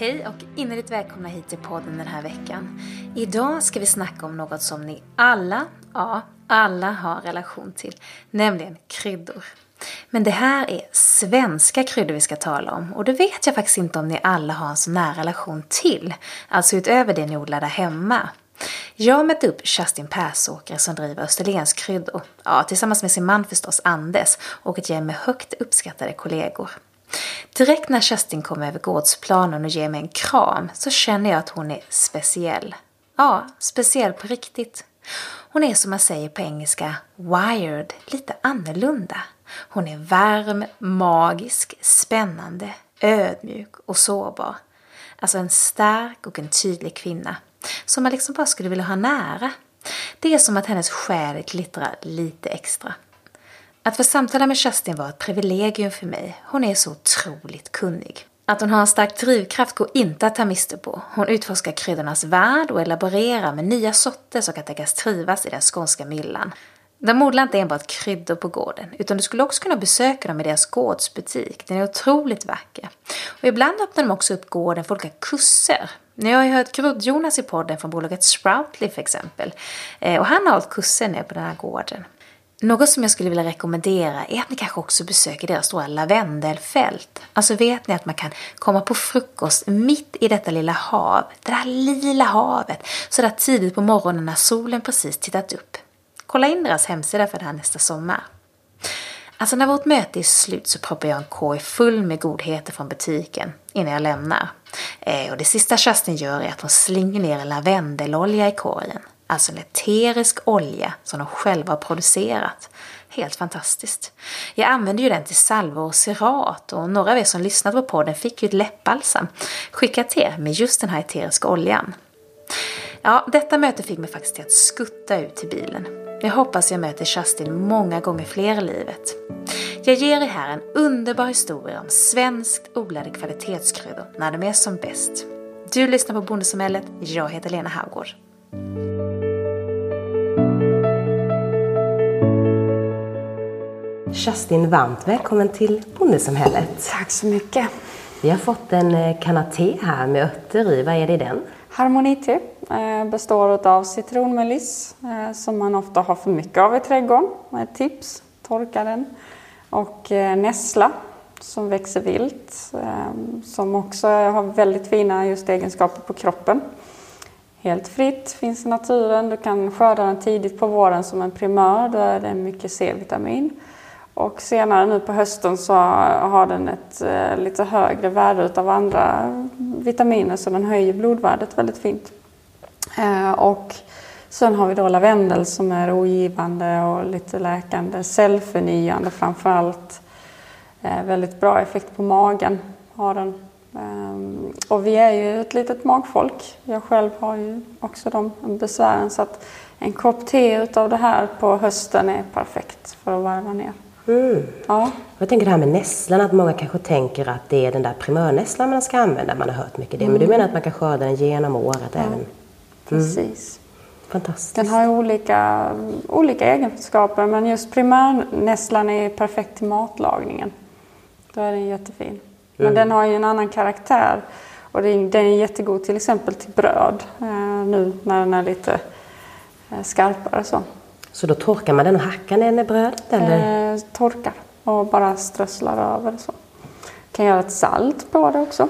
Hej och innerligt välkomna hit till podden den här veckan. Idag ska vi snacka om något som ni alla, ja, alla har relation till, nämligen kryddor. Men det här är svenska kryddor vi ska tala om och det vet jag faktiskt inte om ni alla har en så nära relation till, alltså utöver det ni odlar där hemma. Jag har mött upp Kerstin Persåker som driver Österlens kryddor, ja, tillsammans med sin man förstås Anders och ett gäng med högt uppskattade kollegor. Direkt när Kerstin kommer över gårdsplanen och ger mig en kram så känner jag att hon är speciell. Ja, speciell på riktigt. Hon är som man säger på engelska wired, lite annorlunda. Hon är varm, magisk, spännande, ödmjuk och sårbar. Alltså en stark och en tydlig kvinna som man liksom bara skulle vilja ha nära. Det är som att hennes själ glittrar lite extra. Att få samtala med Kerstin var ett privilegium för mig. Hon är så otroligt kunnig. Att hon har en stark drivkraft går inte att ta miste på. Hon utforskar kryddornas värld och elaborerar med nya sorter som kan tänkas trivas i den skånska myllan. De odlar inte enbart kryddor på gården, utan du skulle också kunna besöka dem i deras gårdsbutik. Den är otroligt vacker. Och ibland öppnar de också upp gården för olika kurser. Ni har ju hört Grodd-Jonas i podden från bolaget Sproutly för exempel. Eh, och han har hållit kurser nere på den här gården. Något som jag skulle vilja rekommendera är att ni kanske också besöker deras stora lavendelfält. Alltså vet ni att man kan komma på frukost mitt i detta lilla hav, det där lila havet, Sådär tidigt på morgonen när solen precis tittat upp. Kolla in deras hemsida för det här nästa sommar. Alltså när vårt möte är slut så proppar jag en korg full med godheter från butiken innan jag lämnar. Eh, och det sista Kerstin gör är att hon slänger ner en lavendelolja i korgen. Alltså en eterisk olja som de själva har producerat. Helt fantastiskt. Jag använder ju den till salvor och cerat och några av er som lyssnat på podden fick ju ett läppbalsam skickat till er med just den här eteriska oljan. Ja, detta möte fick mig faktiskt till att skutta ut till bilen. Jag hoppas jag möter Kerstin många gånger fler i livet. Jag ger er här en underbar historia om svenskt odlade kvalitetskryddor när de är som bäst. Du lyssnar på Bondesamhället, jag heter Lena Haugård. Kerstin, varmt välkommen till Bondesamhället. Tack så mycket. Vi har fått en eh, kanaté här med örter i. Vad är det i den? Harmonite eh, består av citronmeliss eh, som man ofta har för mycket av i trädgården. Ett tips, torka den. Och nässla som växer vilt som också har väldigt fina just egenskaper på kroppen. Helt fritt finns i naturen. Du kan skörda den tidigt på våren som en primör. Då är det mycket C-vitamin. Och senare nu på hösten så har den ett eh, lite högre värde av andra vitaminer så den höjer blodvärdet väldigt fint. Eh, och sen har vi då lavendel som är ogivande och lite läkande, cellförnyande framförallt. Eh, väldigt bra effekt på magen har den. Ehm, och vi är ju ett litet magfolk. Jag själv har ju också de besvären så att en kopp te utav det här på hösten är perfekt för att varva ner. Mm. Ja. Jag tänker det här med nässlan, att många kanske tänker att det är den där primörnässlan man ska använda. Man har hört mycket det. Mm. Men du menar att man kan skörda den genom året ja. även? Mm. Precis. Fantastiskt. Den har olika, olika egenskaper men just primörnässlan är perfekt till matlagningen. Då är den jättefin. Men mm. den har ju en annan karaktär. Och den är jättegod till exempel till bröd eh, nu när den är lite eh, skarpare så. Så då torkar man den och hackar den i brödet? Eller? Eh, torkar och bara strösslar över. Så. Kan göra ett salt på det också.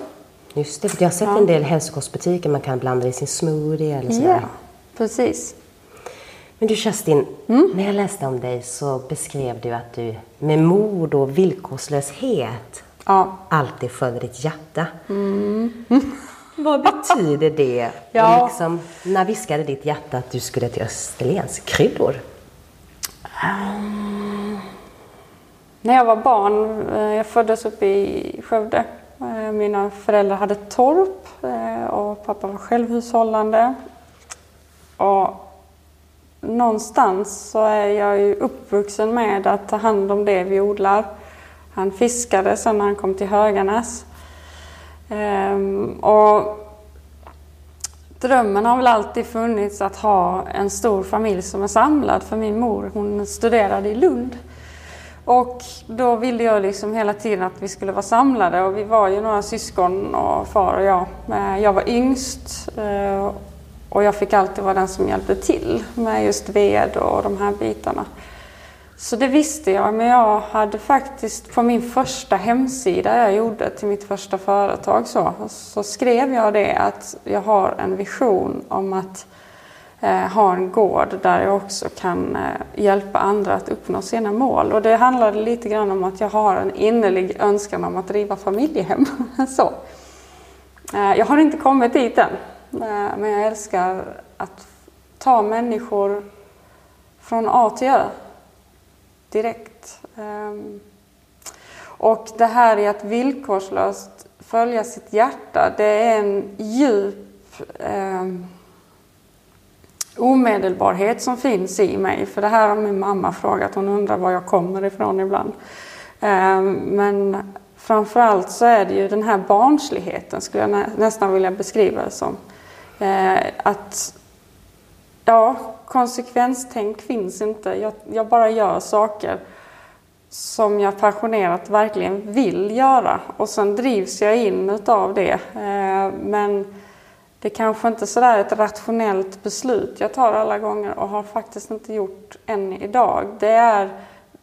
Just det, för jag har sett ja. en del hälsokostbutiker man kan blanda i sin smoothie eller sådär. Ja, precis. Men du Kerstin, mm. när jag läste om dig så beskrev du att du med mod och villkorslöshet ja. alltid följde ditt hjärta. Mm. Vad betyder det? ja. Liksom, när viskade ditt hjärta att du skulle till Österlens kryddor? Um, när jag var barn, eh, jag föddes uppe i Skövde. Eh, mina föräldrar hade torp eh, och pappa var självhushållande. Och någonstans så är jag ju uppvuxen med att ta hand om det vi odlar. Han fiskade sen när han kom till Höganäs. Ehm, och drömmen har väl alltid funnits att ha en stor familj som är samlad. För min mor hon studerade i Lund Och då ville jag liksom hela tiden att vi skulle vara samlade och vi var ju några syskon och far och jag. Eh, jag var yngst eh, och jag fick alltid vara den som hjälpte till med just ved och de här bitarna. Så det visste jag, men jag hade faktiskt på min första hemsida jag gjorde till mitt första företag så, så skrev jag det att jag har en vision om att eh, ha en gård där jag också kan eh, hjälpa andra att uppnå sina mål. Och det handlade lite grann om att jag har en innerlig önskan om att driva familjehem. så. Eh, jag har inte kommit dit än, eh, men jag älskar att ta människor från A till Ö direkt. Ehm, och det här i att villkorslöst följa sitt hjärta, det är en djup eh, omedelbarhet som finns i mig. För det här har min mamma frågat, hon undrar var jag kommer ifrån ibland. Eh, men framförallt så är det ju den här barnsligheten, skulle jag nä nästan vilja beskriva det som. Eh, att ja, konsekvenstänk finns inte. Jag, jag, bara gör saker som jag passionerat verkligen vill göra och sen drivs jag in utav det. Eh, men det är kanske inte sådär ett rationellt beslut jag tar alla gånger och har faktiskt inte gjort än idag. Det är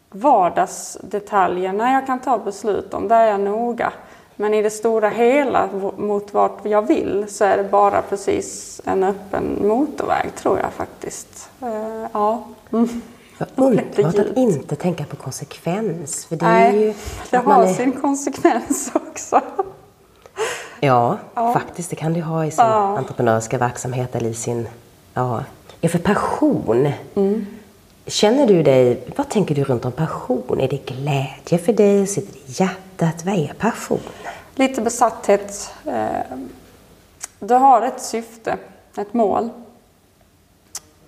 vardagsdetaljerna jag kan ta beslut om, där är jag noga. Men i det stora hela mot vart jag vill så är det bara precis en öppen motorväg tror jag faktiskt. Uh, ja. Mm. Vad underbart att inte tänka på konsekvens. För det Nej, ju det har är... sin konsekvens också. Ja, ja, faktiskt. Det kan du ha i sin ja. entreprenörska verksamhet eller i sin... Ja, ja för passion. Mm. Känner du dig... Vad tänker du runt om passion? Är det glädje för dig? Sitter det i hjärtat? Vad är passion? Lite besatthet. Eh, du har ett syfte, ett mål.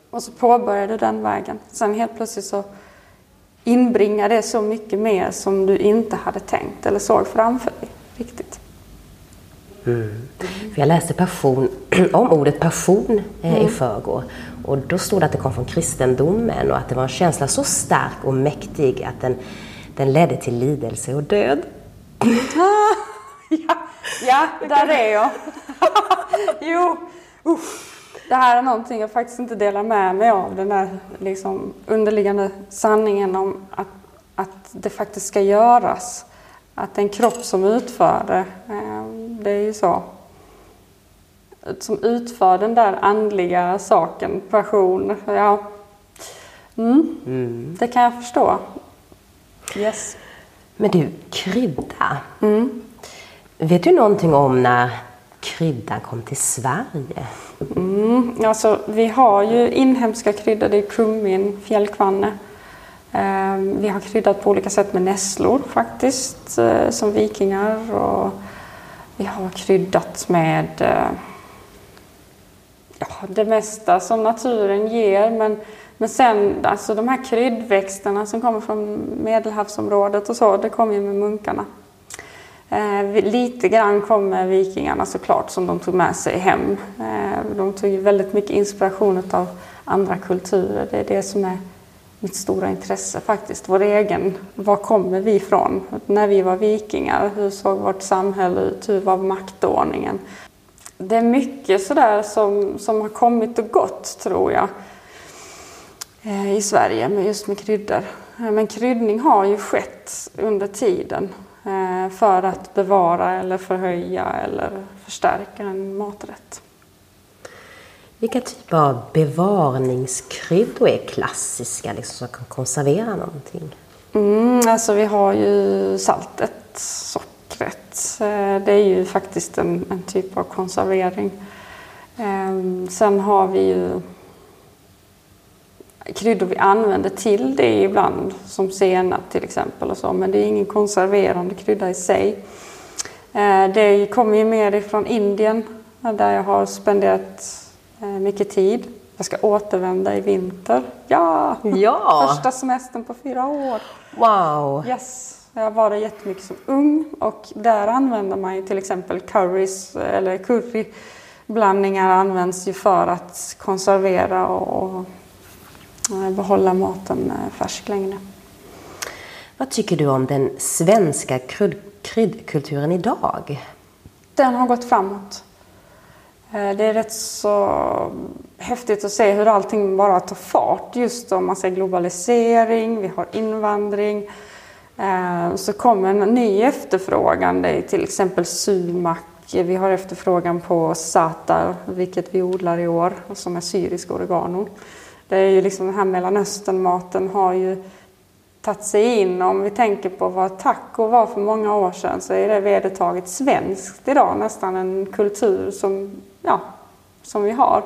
Och så påbörjar du den vägen. Sen helt plötsligt så inbringar det så mycket mer som du inte hade tänkt eller såg framför dig riktigt. Mm. Jag läste passion, om ordet passion eh, mm. i förrgår. Och då stod det att det kom från kristendomen och att det var en känsla så stark och mäktig att den, den ledde till lidelse och död. ja, ja, där är jag. jo, uff. Det här är någonting jag faktiskt inte delar med mig av. Den där liksom underliggande sanningen om att, att det faktiskt ska göras. Att det är en kropp som utför det. Eh, det är ju så. Som utför den där andliga saken, passion. Ja. Mm. Mm. Det kan jag förstå. Yes. Men du, krydda. Mm. Vet du någonting om när kryddan kom till Sverige? Mm, alltså, vi har ju inhemska kryddor, det är kummin, fjällkvanne. Eh, vi har kryddat på olika sätt med nässlor faktiskt, eh, som vikingar. Och vi har kryddat med eh, ja, det mesta som naturen ger. Men, men sen, alltså de här kryddväxterna som kommer från medelhavsområdet och så, det kommer ju med munkarna. Eh, lite grann kommer vikingarna såklart som de tog med sig hem. Eh, de tog väldigt mycket inspiration av andra kulturer. Det är det som är mitt stora intresse faktiskt. Vår egen, var kommer vi ifrån? När vi var vikingar, hur såg vårt samhälle ut? Hur var maktordningen? Det är mycket sådär som, som har kommit och gått tror jag eh, i Sverige med just med kryddor. Eh, men kryddning har ju skett under tiden Eh, för att bevara eller förhöja eller förstärka en maträtt. Vilka typer av bevarningskryddor är klassiska liksom, som kan konservera någonting? Mm, alltså vi har ju saltet, sockret. Eh, det är ju faktiskt en, en typ av konservering. Eh, sen har vi ju kryddor vi använder till det ibland, som senap till exempel och så, men det är ingen konserverande krydda i sig. Eh, det kommer ju mer ifrån Indien där jag har spenderat eh, mycket tid. Jag ska återvända i vinter. Ja! ja. Första semestern på fyra år. Wow! Yes. Jag var där jättemycket som ung och där använder man ju till exempel curries eller curryblandningar används ju för att konservera och behålla maten eh, färsk längre. Vad tycker du om den svenska kryddkulturen idag? Den har gått framåt. Eh, det är rätt så häftigt att se hur allting bara tar fart. Just om man ser globalisering, vi har invandring. Eh, så kommer en ny efterfrågan. Det är till exempel sumak. Vi har efterfrågan på satar, vilket vi odlar i år, som är syrisk oregano. Det är ju liksom den här Mellanöstern-maten har ju tagit sig in. Om vi tänker på vad taco var för många år sedan så är det vedertaget svenskt idag, nästan en kultur som, ja, som vi har.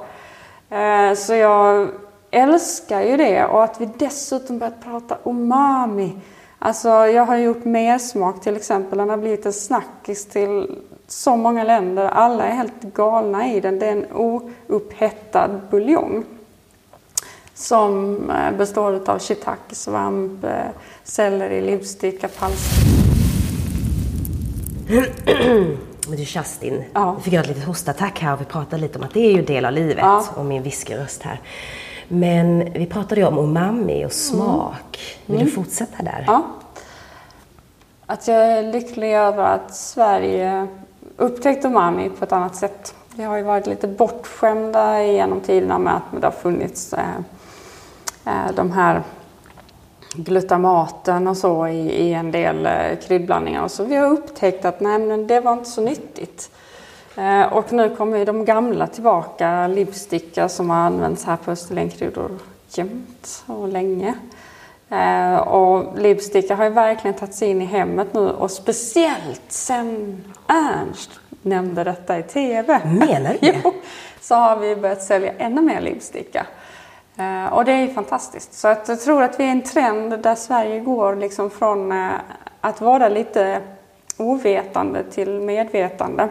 Eh, så jag älskar ju det och att vi dessutom börjat prata umami. Alltså jag har gjort mer smak till exempel, den har blivit en snackis till så många länder. Alla är helt galna i den. Det är en ouphettad buljong som eh, består av shiitake, svamp, eh, selleri, livsticka, palstrimma. Men du Kerstin, ja. vi fick göra ett litet hostattack här och vi pratade lite om att det är ju del av livet ja. och min viskeröst här. Men vi pratade ju om umami och smak. Vill mm. du fortsätta där? Ja. Att jag är lycklig över att Sverige upptäckt umami på ett annat sätt. Vi har ju varit lite bortskämda genom tiderna med att det har funnits eh, Eh, de här glutamaten och så i, i en del eh, kryddblandningar. Och så vi har upptäckt att nej, men det var inte så nyttigt. Eh, och nu kommer de gamla tillbaka, lipstickar som har använts här på Österlenkryddor jämt och länge. och lipstickar har ju verkligen tagit sig in i hemmet nu och speciellt sen Ernst nämnde detta i TV. Menar du det? så har vi börjat sälja ännu mer lipstickar. Eh, och det är fantastiskt. Så att jag tror att vi är en trend där Sverige går liksom från eh, att vara lite ovetande till medvetande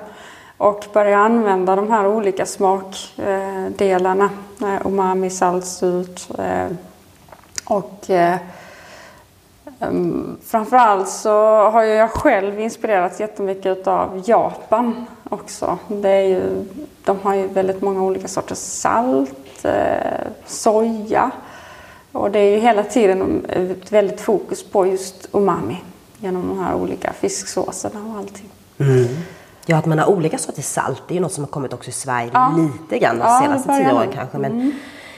och börja använda de här olika smakdelarna. Eh, umami, salt, surt. Eh, och eh, mm, framförallt så har jag själv inspirerats jättemycket av Japan också. Det är ju, de har ju väldigt många olika sorters salt soja. Och det är ju hela tiden ett väldigt fokus på just umami genom de här olika fisksåserna och allting. Mm. Ja, att man har olika sorters salt, det är ju något som har kommit också i Sverige ja. lite grann de ja, senaste tio åren kanske. Men, mm.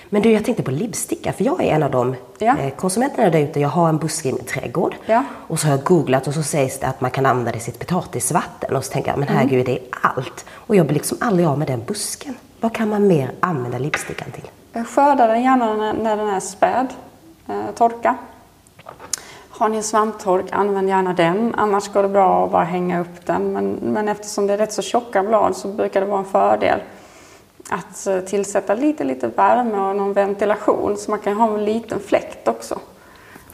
men du, jag tänkte på lipsticka, för jag är en av de ja. eh, konsumenterna där ute. Jag har en buske i min trädgård ja. och så har jag googlat och så sägs det att man kan använda det i sitt potatisvatten. Och så tänker jag, men herregud, mm. det är allt. Och jag blir liksom aldrig av med den busken. Vad kan man mer använda lipstickan till? Skörda den gärna när den är späd, eh, torka. Har ni en svamptork, använd gärna den. Annars går det bra att bara hänga upp den. Men, men eftersom det är rätt så tjocka blad så brukar det vara en fördel att eh, tillsätta lite, lite värme och någon ventilation så man kan ha en liten fläkt också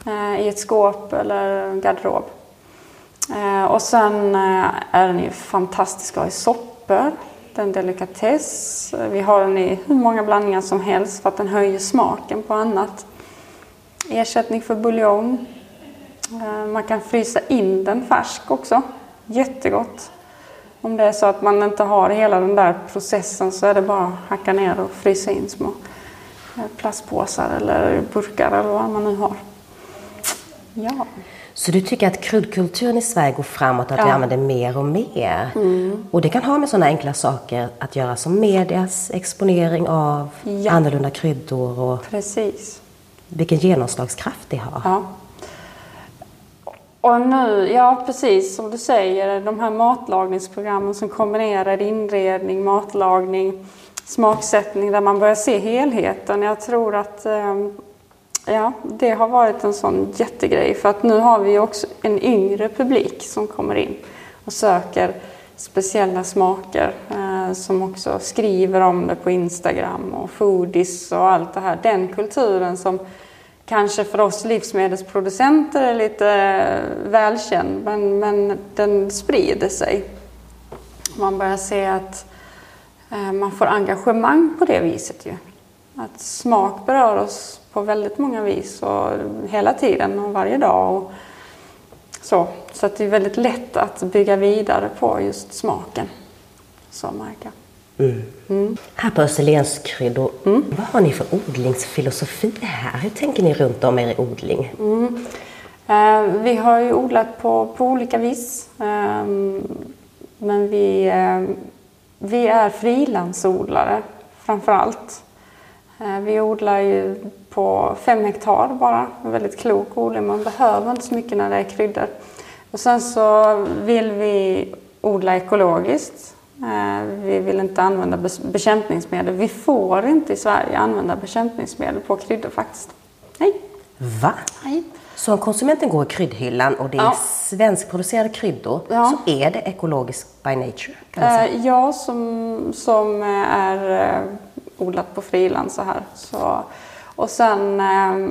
eh, i ett skåp eller garderob. Eh, och sen eh, är den ju fantastisk att ha i soppor en delikatess. Vi har den i hur många blandningar som helst för att den höjer smaken på annat. Ersättning för buljong. Eh, man kan frysa in den färsk också. Jättegott. Om det är så att man inte har hela den där processen så är det bara att hacka ner och frysa in små eh, plastpåsar eller burkar eller vad man nu har. Ja. Så du tycker att kryddkulturen i Sverige går framåt, att ja. vi använder mer och mer? Mm. Och det kan ha med sådana enkla saker att göra som medias exponering av ja. annorlunda kryddor och Precis. vilken genomslagskraft det har. Ja. Och nu, ja precis som du säger, de här matlagningsprogrammen som kombinerar inredning, matlagning, smaksättning där man börjar se helheten. Jag tror att ehm, Ja, det har varit en sån jättegrej för att nu har vi också en yngre publik som kommer in och söker speciella smaker eh, som också skriver om det på Instagram och foodies och allt det här. Den kulturen som kanske för oss livsmedelsproducenter är lite välkänd men, men den sprider sig. Man börjar se att eh, man får engagemang på det viset ju. Att smak berör oss på väldigt många vis och hela tiden och varje dag. Och så så att det är väldigt lätt att bygga vidare på just smaken. som märker mm. Här på Österlens kryddor, mm. vad har ni för odlingsfilosofi här? Hur tänker ni runt om er odling? Mm. Eh, vi har ju odlat på, på olika vis. Eh, men vi, eh, vi är frilansodlare framför allt. Eh, vi odlar ju på fem hektar bara. En väldigt klok odling. Man behöver inte så mycket när det är kryddor. Och sen så vill vi odla ekologiskt. Eh, vi vill inte använda bekämpningsmedel. Vi får inte i Sverige använda bekämpningsmedel på kryddor faktiskt. Nej. Va? Nej. Så om konsumenten går i kryddhyllan och det är ja. svenskproducerade kryddor ja. så är det ekologiskt by nature? Säga. ja, som, som är eh, odlat på friland så här. Så, och sen eh,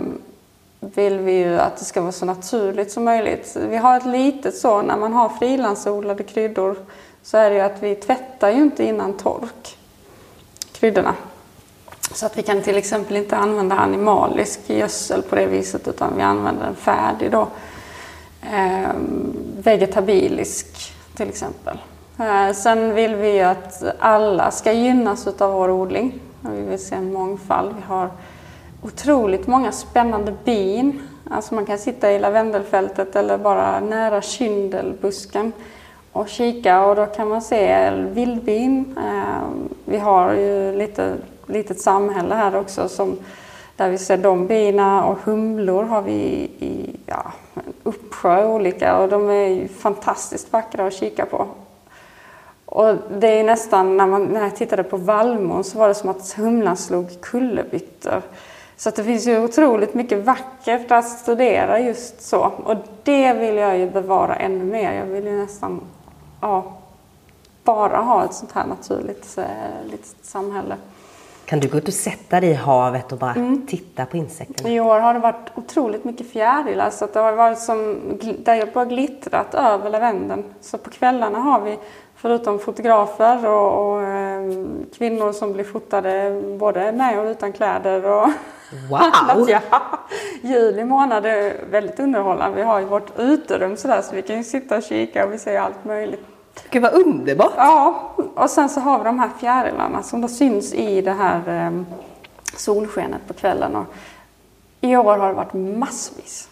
vill vi ju att det ska vara så naturligt som möjligt. Vi har ett litet så, när man har frilandsodlade kryddor så är det ju att vi tvättar ju inte innan tork kryddorna. Så att vi kan till exempel inte använda animalisk gödsel på det viset utan vi använder en färdig då. Eh, vegetabilisk till exempel. Eh, sen vill vi att alla ska gynnas av vår odling. Vi vill se en mångfald. Vi har otroligt många spännande bin. Alltså man kan sitta i lavendelfältet eller bara nära kyndelbusken och kika och då kan man se vildbin. Eh, vi har ju lite litet samhälle här också som, där vi ser de bina och humlor har vi i ja, en uppsjö olika och de är ju fantastiskt vackra att kika på. Och det är nästan, när, man, när jag tittade på vallmon så var det som att humlan slog kullerbyttor. Så att det finns ju otroligt mycket vackert att studera just så. Och det vill jag ju bevara ännu mer. Jag vill ju nästan ja, bara ha ett sånt här naturligt eh, litet samhälle. Kan du gå ut och sätta dig i havet och bara mm. titta på insekterna? I år har det varit otroligt mycket fjärilar så att det har varit som, det har bara glittrat över lavendeln. Så på kvällarna har vi, förutom fotografer och, och eh, kvinnor som blir fotade både med och utan kläder och Wow! ja, juli månad är väldigt underhållande. Vi har ju vårt uterum sådär så vi kan ju sitta och kika och vi ser allt möjligt. Gud vad underbart! Ja, och sen så har vi de här fjärilarna som då syns i det här eh, solskenet på kvällen. Och I år har det varit massvis.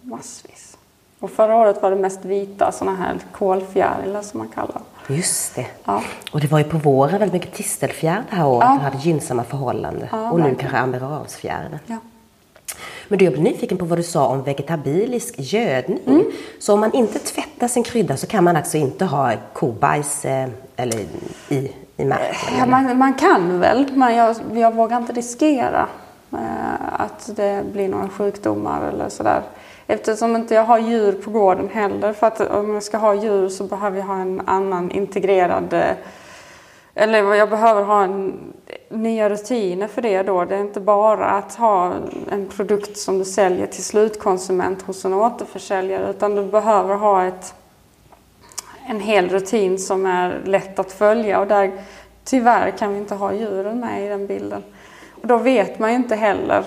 Massvis. Och förra året var det mest vita sådana här kolfjärilar som man kallar Just det. Ja. Och det var ju på våren väldigt mycket tistelfjäril det här året. Ja. hade gynnsamma förhållanden. Ja, och nu kanske amiralsfjäril. Ja. Men du, jag blir nyfiken på vad du sa om vegetabilisk gödning. Mm. Så om man inte tvättar sin krydda så kan man alltså inte ha kobajs eh, eller i, i marken? Ja, man, man, kan väl, men jag, jag vågar inte riskera Eh, att det blir några sjukdomar eller sådär. Eftersom inte jag har djur på gården heller. För att om jag ska ha djur så behöver jag ha en annan integrerad eh, eller jag behöver ha en, nya rutiner för det då. Det är inte bara att ha en produkt som du säljer till slutkonsument hos en återförsäljare utan du behöver ha ett, en hel rutin som är lätt att följa och där tyvärr kan vi inte ha djuren med i den bilden. Då vet man ju inte heller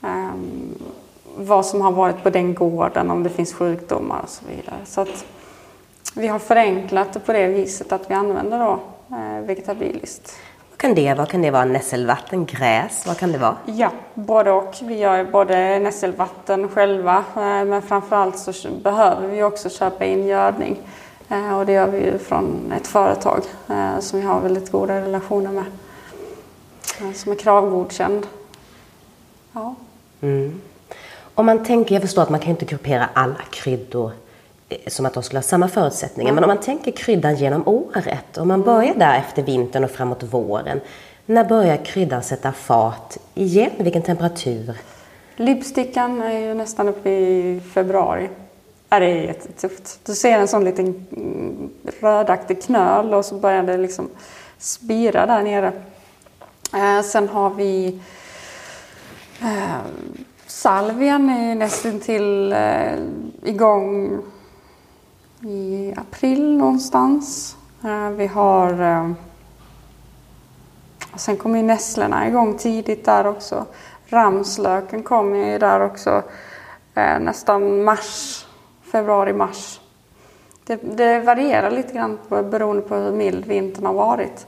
um, vad som har varit på den gården, om det finns sjukdomar och så vidare. Så att vi har förenklat det på det viset att vi använder då Eh, vegetabiliskt. Vad kan det vara? Kan det vara nässelvatten, gräs? Vad kan det vara? Ja, både och. Vi gör både nässelvatten själva eh, men framförallt så behöver vi också köpa in gödning. Eh, och det gör vi ju från ett företag som vi har väldigt goda relationer med. Som är kravgodkänd. Ja. Mm. Om man tänker, jag förstår att man kan inte gruppera alla kryddor Eh, som att de skulle ha samma förutsättningar. Mm. Men om man tänker kryddan genom året, om man börjar där efter vintern och framåt våren. När börjar kryddan sätta fart igen? Vilken temperatur? Lipstickan är ju nästan uppe i februari. Ja, det är jättetufft. Du ser en sån liten mm, rödaktig knöl och så börjar det liksom spira där nere. Eh, sen har vi eh, salvian är nästan till eh, igång i april någonstans. Eh, vi har... Eh, sen kommer ju nässlorna igång tidigt där också. Ramslöken kommer ju där också eh, nästan mars, februari-mars. Det, det, varierar lite grann beroende på hur mild vintern har varit.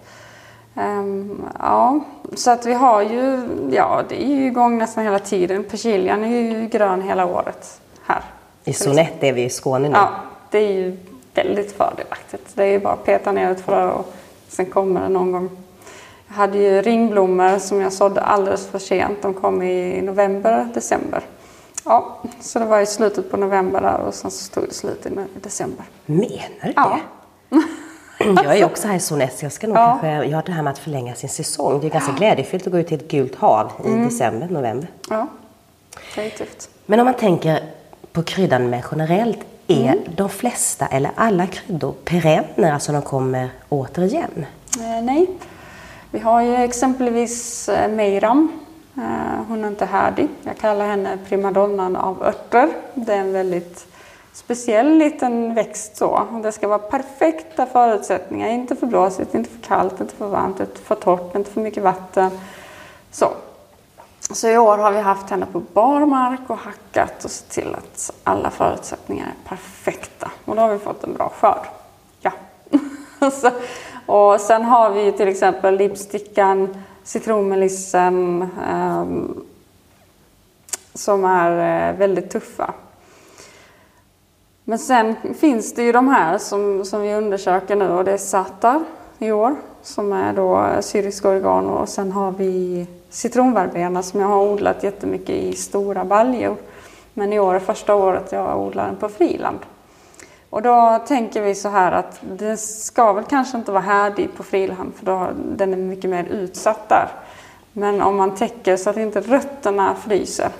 Um, ja, så att vi har ju, ja det är ju igång nästan hela tiden. Persiljan är ju grön hela året här. I Sonett är vi i Skåne nu. Ja, det är ju väldigt fördelaktigt. Det är ju bara att peta ner ett frö och sen kommer det någon gång. Jag hade ju ringblommor som jag sådde alldeles för sent. De kom i november, december. Ja, så det var i slutet på november där och sen så stod det slut i december. Menar du Ja. det? Jag är också här i Soness. Jag ska nog Ja. kanske, jag har det här med att förlänga sin säsong. Det är ganska glädjefyllt att gå ut till ett gult hav i Mm. december, november. Ja, det är tufft. Men om man tänker på kryddan med generellt, är Mm. de flesta eller alla kryddor perenner, alltså de kommer återigen? Eh, nej. Vi har ju exempelvis eh, Meiram. Eh, hon är inte härdig. Jag kallar henne primadonnan av örter. Det är en väldigt speciell liten växt så. Det ska vara perfekta förutsättningar. Inte för blåsigt, inte för kallt, inte för varmt, inte för torrt, inte för mycket vatten. Så. Så i år har vi haft henne på barmark och hackat och sett till att alla förutsättningar är perfekta. Och då har vi fått en bra skörd. Ja. så, och sen har vi till exempel lipstickan, citronmelissen ehm, som är eh, väldigt tuffa. Men sen finns det ju de här som, som vi undersöker nu och det är satar i år som är då syrisk oregano och sen har vi citronverbena som jag har odlat jättemycket i stora baljor. Men i år är första året jag odlar den på friland. Och då tänker vi så här att det ska väl kanske inte vara härdig på friland för då, den är mycket mer utsatt där. Men om man täcker så att inte rötterna fryser,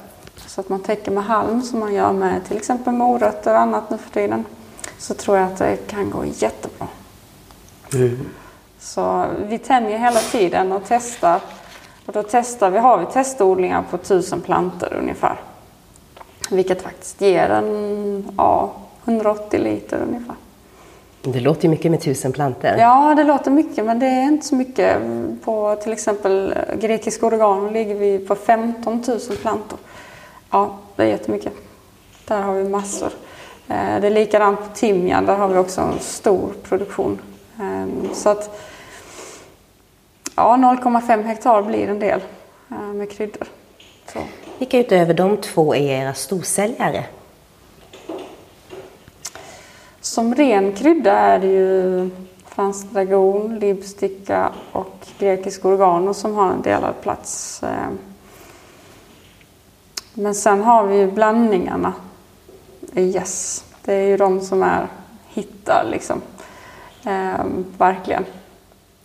så att man täcker med halm som man gör med till exempel morötter och annat nu för tiden, så tror jag att det kan gå jättebra. Så vi tänjer hela tiden och testar. Och då testar vi, har vi testodlingar på 1000 plantor ungefär. Vilket faktiskt ger en ja, 180 liter ungefär. Det låter ju mycket med tusen plantor. Ja, det låter mycket men det är inte så mycket. På till exempel grekisk oregano ligger vi på 15 000 plantor. Ja, det är jättemycket. Där har vi massor. Eh, Det är likadant på timjan, där har vi också en stor produktion. Ehm, Så att ja, 0,5 hektar blir en del eh, med kryddor. Så. Vilka utöver de två är era storsäljare? Som ren krydda är det ju fransk dragon, lipsticka och grekisk oregano som har en delad plats. Men sen har vi ju blandningarna. Yes, det är ju de som är hittar liksom. Eh, verkligen.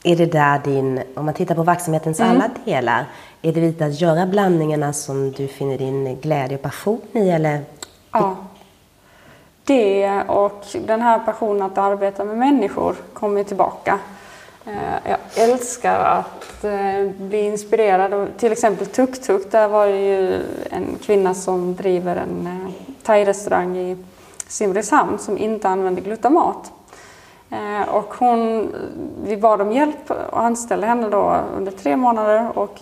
Är det där din, om man tittar på verksamhetens Mm. alla delar, är det lite att göra blandningarna som du finner din glädje och passion i eller? Ja. Det och den här passionen att arbeta med människor kommer tillbaka. Eh, jag älskar att eh, bli inspirerad av till exempel Tuk Tuk. Där var det ju en kvinna som driver en eh, thai-restaurang i Simrishamn som inte använder glutamat. Och hon, vi bad om hjälp och anställde henne då under tre månader och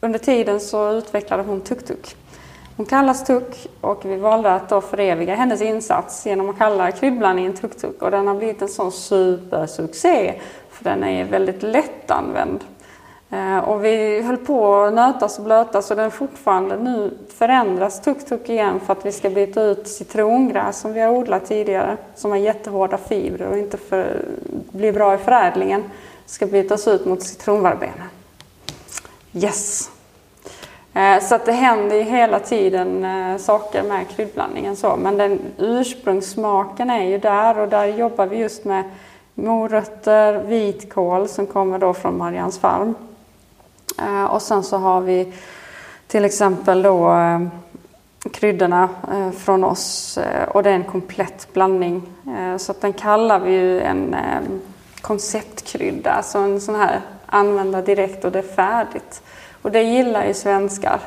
under tiden så utvecklade hon Tuk Tuk. Hon kallas Tuk och vi valde att då föreviga hennes insats genom att kalla kryddblandningen Tuk Tuk och den har blivit en sån supersuccé den är väldigt lättanvänd. Eh, och vi höll på att nötas och blötas och den fortfarande nu förändras tuk-tuk igen för att vi ska byta ut citrongräs som vi har odlat tidigare som har jättehårda fibrer och inte för, blir bra i förädlingen. Ska bytas ut mot citronverbena. Yes! Eh, så att det händer ju hela tiden eh, saker med kryddblandningen så. Men den ursprungssmaken är ju där och där jobbar vi just med morötter, vitkål som kommer då från Marians farm. Eh, Och sen så har vi till exempel då eh, kryddorna eh, från oss eh, och det är en komplett blandning. Eh, Så att den kallar vi ju en eh, konceptkrydda, alltså en sån här använda direkt och det är färdigt. Och det gillar ju svenskar.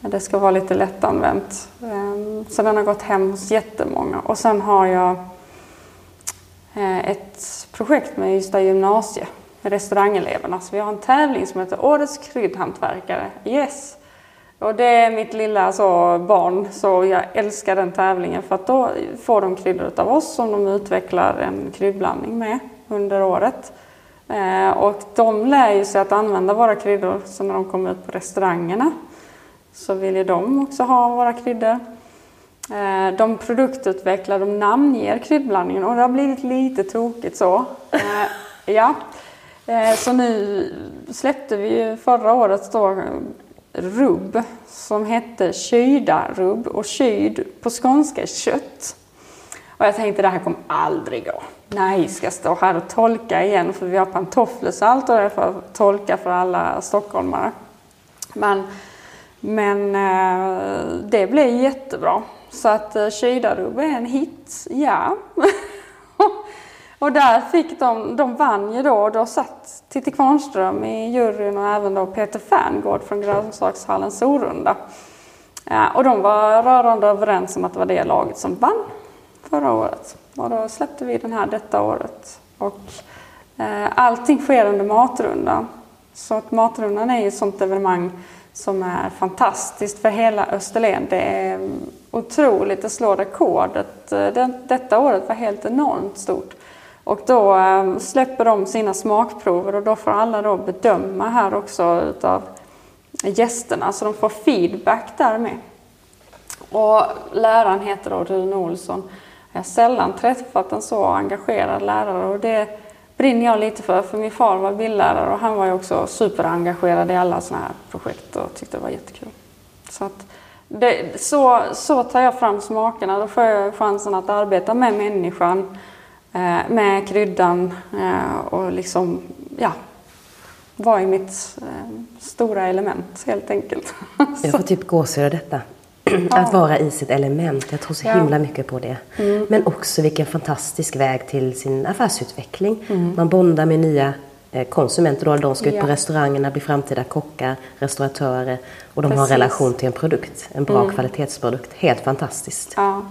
Det ska vara lite lättanvänt. Eh, Så den har gått hem hos jättemånga. Och sen har jag Eh, ett projekt med Ystad gymnasie med restaurangeleverna. Så vi har en tävling som heter Årets kryddhantverkare. Yes! Och det är mitt lilla så, barn, så jag älskar den tävlingen för att då får de kryddor av oss som de utvecklar en kryddblandning med under året. Eh, och de lär ju sig att använda våra kryddor så när de kommer ut på restaurangerna så vill ju de också ha våra kryddor. Eh, de produktutvecklar, de namnger kryddblandningen och det har blivit lite tokigt så. Eh, ja. Eh, så nu släppte vi förra året då rubb som hette kyda-rubb och kyd på skånska är kött. Och jag tänkte det här kommer aldrig gå. Nej, ska jag stå här och tolka igen för vi har pantoffelsalt och det är för att tolka för alla stockholmare. Men, men det blev jättebra. Så att eh, Kydarubb är en hit, ja. och där fick de, de vann ju då, och då satt Titti Kvarnström i juryn och även då Peter Ferngård från Grönsakshallen Sorunda. Ja, och de var rörande överens om att det var det laget som vann förra året. Och då släppte vi den här detta året. Och eh, allting sker under matrundan. Så att matrundan är ju ett sånt evenemang som är fantastiskt för hela Österlen. Det är otroligt, det slår rekordet. Eh, detta året var helt enormt stort. Och då eh, släpper de sina smakprover och då får alla då bedöma här också utav gästerna så de får feedback där med. Och läraren heter då Rune Olsson. Jag har sällan träffat en så engagerad lärare och det brinner jag lite för, för min far var bildlärare och han var ju också superengagerad i alla sådana här projekt och tyckte det var jättekul. Så, att det, så, så tar jag fram smakerna, då får jag chansen att arbeta med människan, eh, med kryddan eh, och liksom, ja, vara i mitt eh, stora element helt enkelt. Jag får typ gåshud av detta. att vara i sitt element. Jag tror så himla mycket på det. Mm. Men också vilken fantastisk väg till sin affärsutveckling. Mm. Man bondar med nya eh, konsumenter. Då. De ska ut på restaurangerna, bli framtida kockar, restauratörer. Och de Precis. har en relation till en produkt. En bra mm. kvalitetsprodukt. Helt fantastiskt. Ja.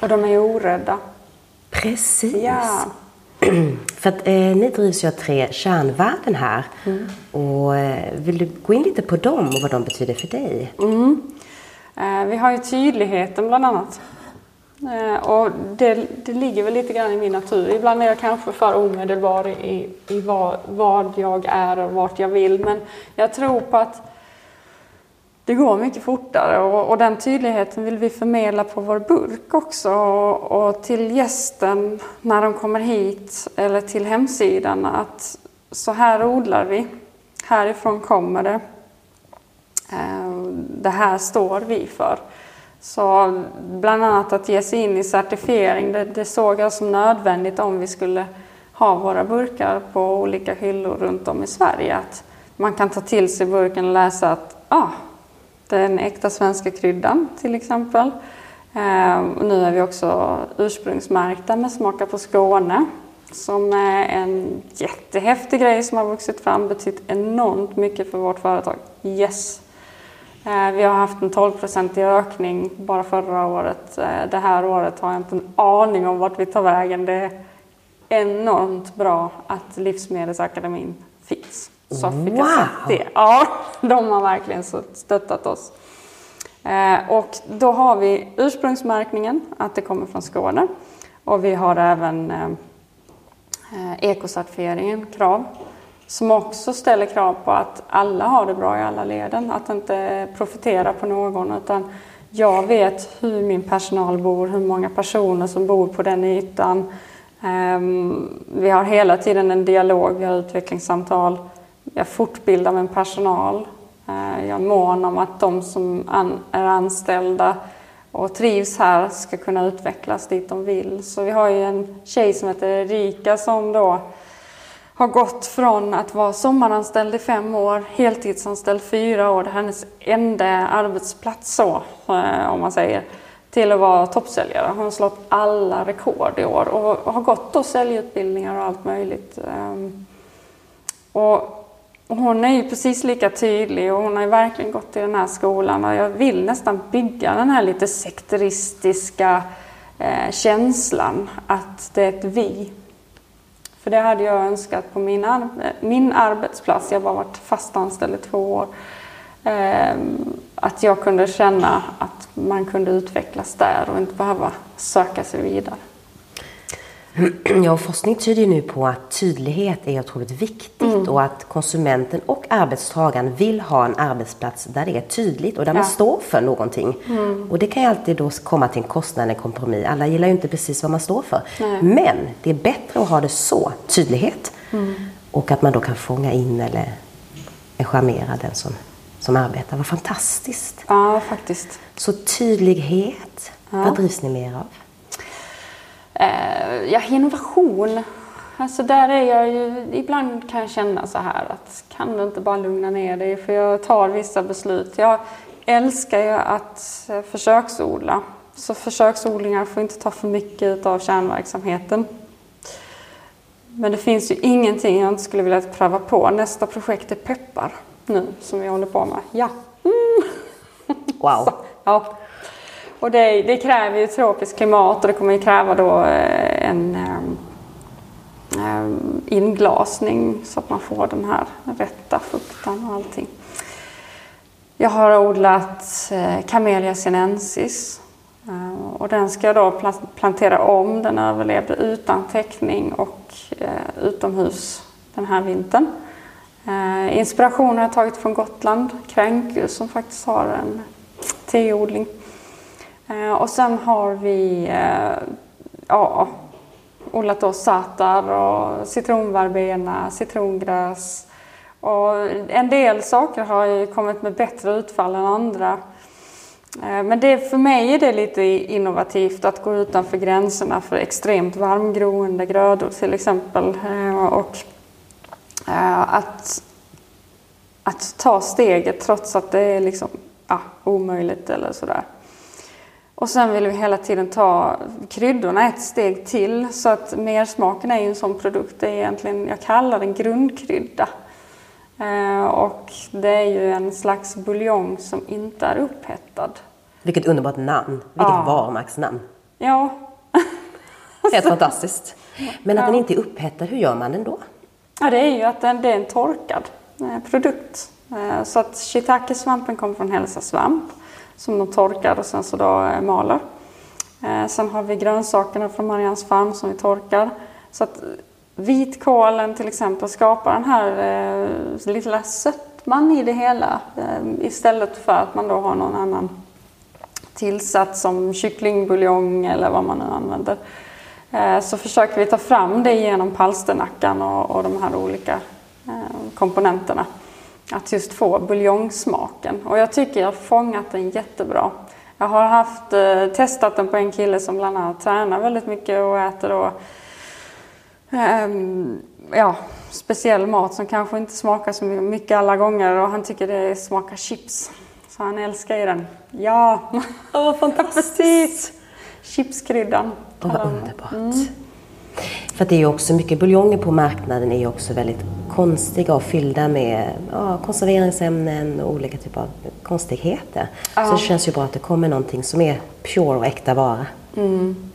Och de är orädda. Precis. Ja. För att eh, ni drivs ju av tre kärnvärden här. Mm. Och eh, vill du gå in lite på dem och vad de betyder för dig? Mm. Eh, vi har ju tydligheten bland annat. Eh, och det, det ligger väl lite grann i min natur. Ibland är jag kanske för omedelbar i, i vad, vad jag är och vart jag vill. Men jag tror på att det går mycket fortare och, och, den tydligheten vill vi förmedla på vår burk också och, och, till gästen när de kommer hit eller till hemsidan att så här odlar vi, härifrån kommer det. Eh, det här står vi för. Så bland annat att ge sig in i certifiering, det, det såg jag som nödvändigt om vi skulle ha våra burkar på olika hyllor runt om i Sverige. Att man kan ta till sig burken och läsa att ah, det är den äkta svenska kryddan till exempel. Eh, och nu är vi också ursprungsmärkta med Smaka på Skåne som är en jättehäftig grej som har vuxit fram, betytt enormt mycket för vårt företag. Yes! Eh, vi har haft en 12-procentig ökning bara förra året. Eh, det här året har jag inte en aning om vart vi tar vägen. Det är enormt bra att Livsmedelsakademin finns. Så fick wow. jag det. Ja, de har verkligen stöttat oss. Eh, och då har vi ursprungsmärkningen, att det kommer från Skåne. Och vi har även ekocertifieringen, KRAV, som också ställer krav på att alla har det bra i alla leden. Att inte profitera på någon utan jag vet hur min personal bor, hur många personer som bor på den ytan. Ehm, vi har hela tiden en dialog, vi har utvecklingssamtal. Jag fortbildar min personal. Ehm, jag är mån om att de som är anställda och trivs här ska kunna utvecklas dit de vill. Så vi har ju en tjej som heter Erika som då har gått från att vara sommaranställd i fem år, heltidsanställd fyra år, det är hennes enda arbetsplats så, eh, om man säger, till att vara toppsäljare. Hon har slått alla rekord i år och har gått då säljutbildningar och allt möjligt. Ehm, och hon är ju precis lika tydlig och hon har ju verkligen gått i den här skolan och jag vill nästan bygga den här lite sekteristiska eh, känslan att det är ett vi för det hade jag önskat på min, ar eh, min arbetsplats. Jag har bara varit fastanställd i två år. Eh, att jag kunde känna att man kunde utvecklas där och inte behöva söka sig vidare. Ja, forskning tyder ju nu på att tydlighet är otroligt viktigt mm. och att konsumenten och arbetstagaren vill ha en arbetsplats där det är tydligt och där ja. man står för någonting. Mm. Och det kan ju alltid då komma till en kostnad, en kompromiss. Alla gillar ju inte precis vad man står för. Nej. Men det är bättre att ha det så, tydlighet. Mm. Och att man då kan fånga in eller charmera den som, som arbetar. Vad fantastiskt! Ja, faktiskt. Så tydlighet, ja. vad drivs ni mer av? Eh, ja, innovation. Alltså där är jag ju, ibland kan jag känna så här att kan du inte bara lugna ner dig för jag tar vissa beslut. Jag älskar ju att eh, försöksodla. Så försöksodlingar får inte ta för mycket av kärnverksamheten. Men det finns ju ingenting jag inte skulle vilja pröva på. Nästa projekt är peppar nu som vi håller på med. Ja. Mm. Wow. Så, ja. Och det, det, kräver ju tropiskt klimat och det kommer ju kräva då eh, en ehm, ehm, inglasning så att man får den här rätta fukten och allting. Jag har odlat eh, Camellia sinensis eh, och den ska jag då plantera om. Den överlevde utan täckning och utomhus den här vintern. Inspirationen har jag tagit från Gotland, Kränku som faktiskt har en teodling. Eh, och sen har vi eh, ja, odlat då satar och citronverbena, citrongräs. Och en del saker har ju kommit med bättre utfall än andra. Eh, men det, för mig är det lite innovativt att gå utanför gränserna för extremt varmgroende grödor till exempel. Eh, och eh, att, att ta steget trots att det är liksom, ja, omöjligt eller sådär. Och sen vill vi hela tiden ta kryddorna ett steg till. Så att mersmaken är ju en sån produkt, det är egentligen, jag kallar den grundkrydda. Eh, och det är ju en slags buljong som inte är upphettad. Vilket underbart namn! Vilket ja. varumärkesnamn! Ja. Helt fantastiskt. Men att ja. den inte är upphettad, hur gör man den då? Ja, det är ju att den, det är en torkad eh, produkt. Eh, så att shiitake-svampen kommer från hälsa svamp som de torkar och sen så då eh, maler. Eh, sen har vi grönsakerna från Marians farm som vi torkar. Så att eh, vitkålen till exempel skapar den här eh, lilla sötman i det hela eh, istället för att man då har någon annan tillsats som kycklingbuljong eller vad man nu använder. Eh, så försöker vi ta fram det genom palsternackan och, och de här olika komponenterna att just få buljongsmaken. Och jag tycker jag har fångat den jättebra. Jag har haft, eh, testat den på en kille som bland annat tränar väldigt mycket och äter då, eh, ja, speciell mat som kanske inte smakar så mycket alla gånger och han tycker det smakar chips. Så han älskar ju den. Ja! Åh, vad fantastiskt! Chipskryddan. Vad underbart. Mm. För det är också mycket buljonger på marknaden är ju också väldigt konstiga och fyllda med ja, konserveringsämnen och olika typer av konstigheter. Ja. Så det känns ju bra att det kommer någonting som är pure och äkta vara. Mm.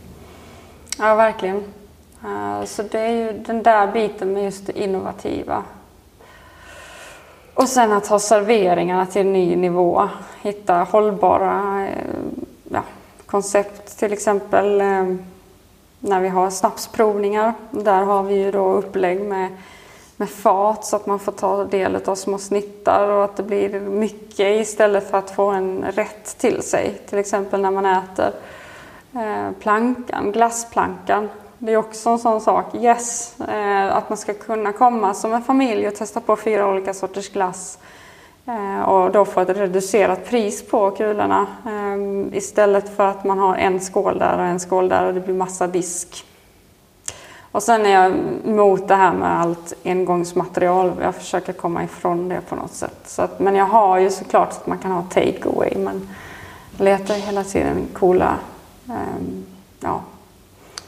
Ja, verkligen. Uh, så det är ju den där biten med just det innovativa. Och sen att ha serveringarna till en ny nivå. Hitta hållbara uh, ja, koncept. Till exempel uh, när vi har snapsprovningar. Där har vi ju då upplägg med med fat så att man får ta del av små snittar och att det blir mycket istället för att få en rätt till sig. Till exempel när man äter eh, plankan, glassplankan. Det är också en sån sak. Yes, eh, att man ska kunna komma som en familj och testa på fyra olika sorters glass och då få ett reducerat pris på kulorna istället för att man har en skål där och en skål där och det blir massa disk. Och sen är jag emot det här med allt engångsmaterial. Jag försöker komma ifrån det på något sätt. Så att, men jag har ju såklart att man kan ha take away men letar hela tiden coola, um, ja.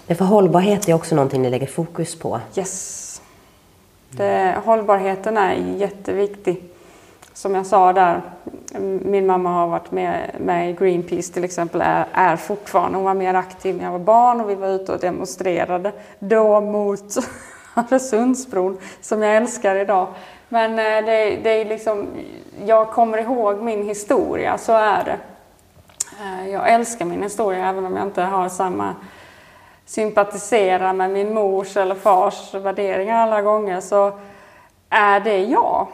Det för hållbarhet är också någonting ni lägger fokus på. Yes. Det, hållbarheten är jätteviktig som jag sa där, min mamma har varit med, med i Greenpeace till exempel, är, är fortfarande, hon var mer aktiv när jag var barn och vi var ute och demonstrerade då mot Öresundsbron som jag älskar idag. Men eh, det, det är liksom, jag kommer ihåg min historia, så är det. Eh, jag älskar min historia även om jag inte har samma sympatisera med min mors eller fars värderingar alla gånger så är det jag.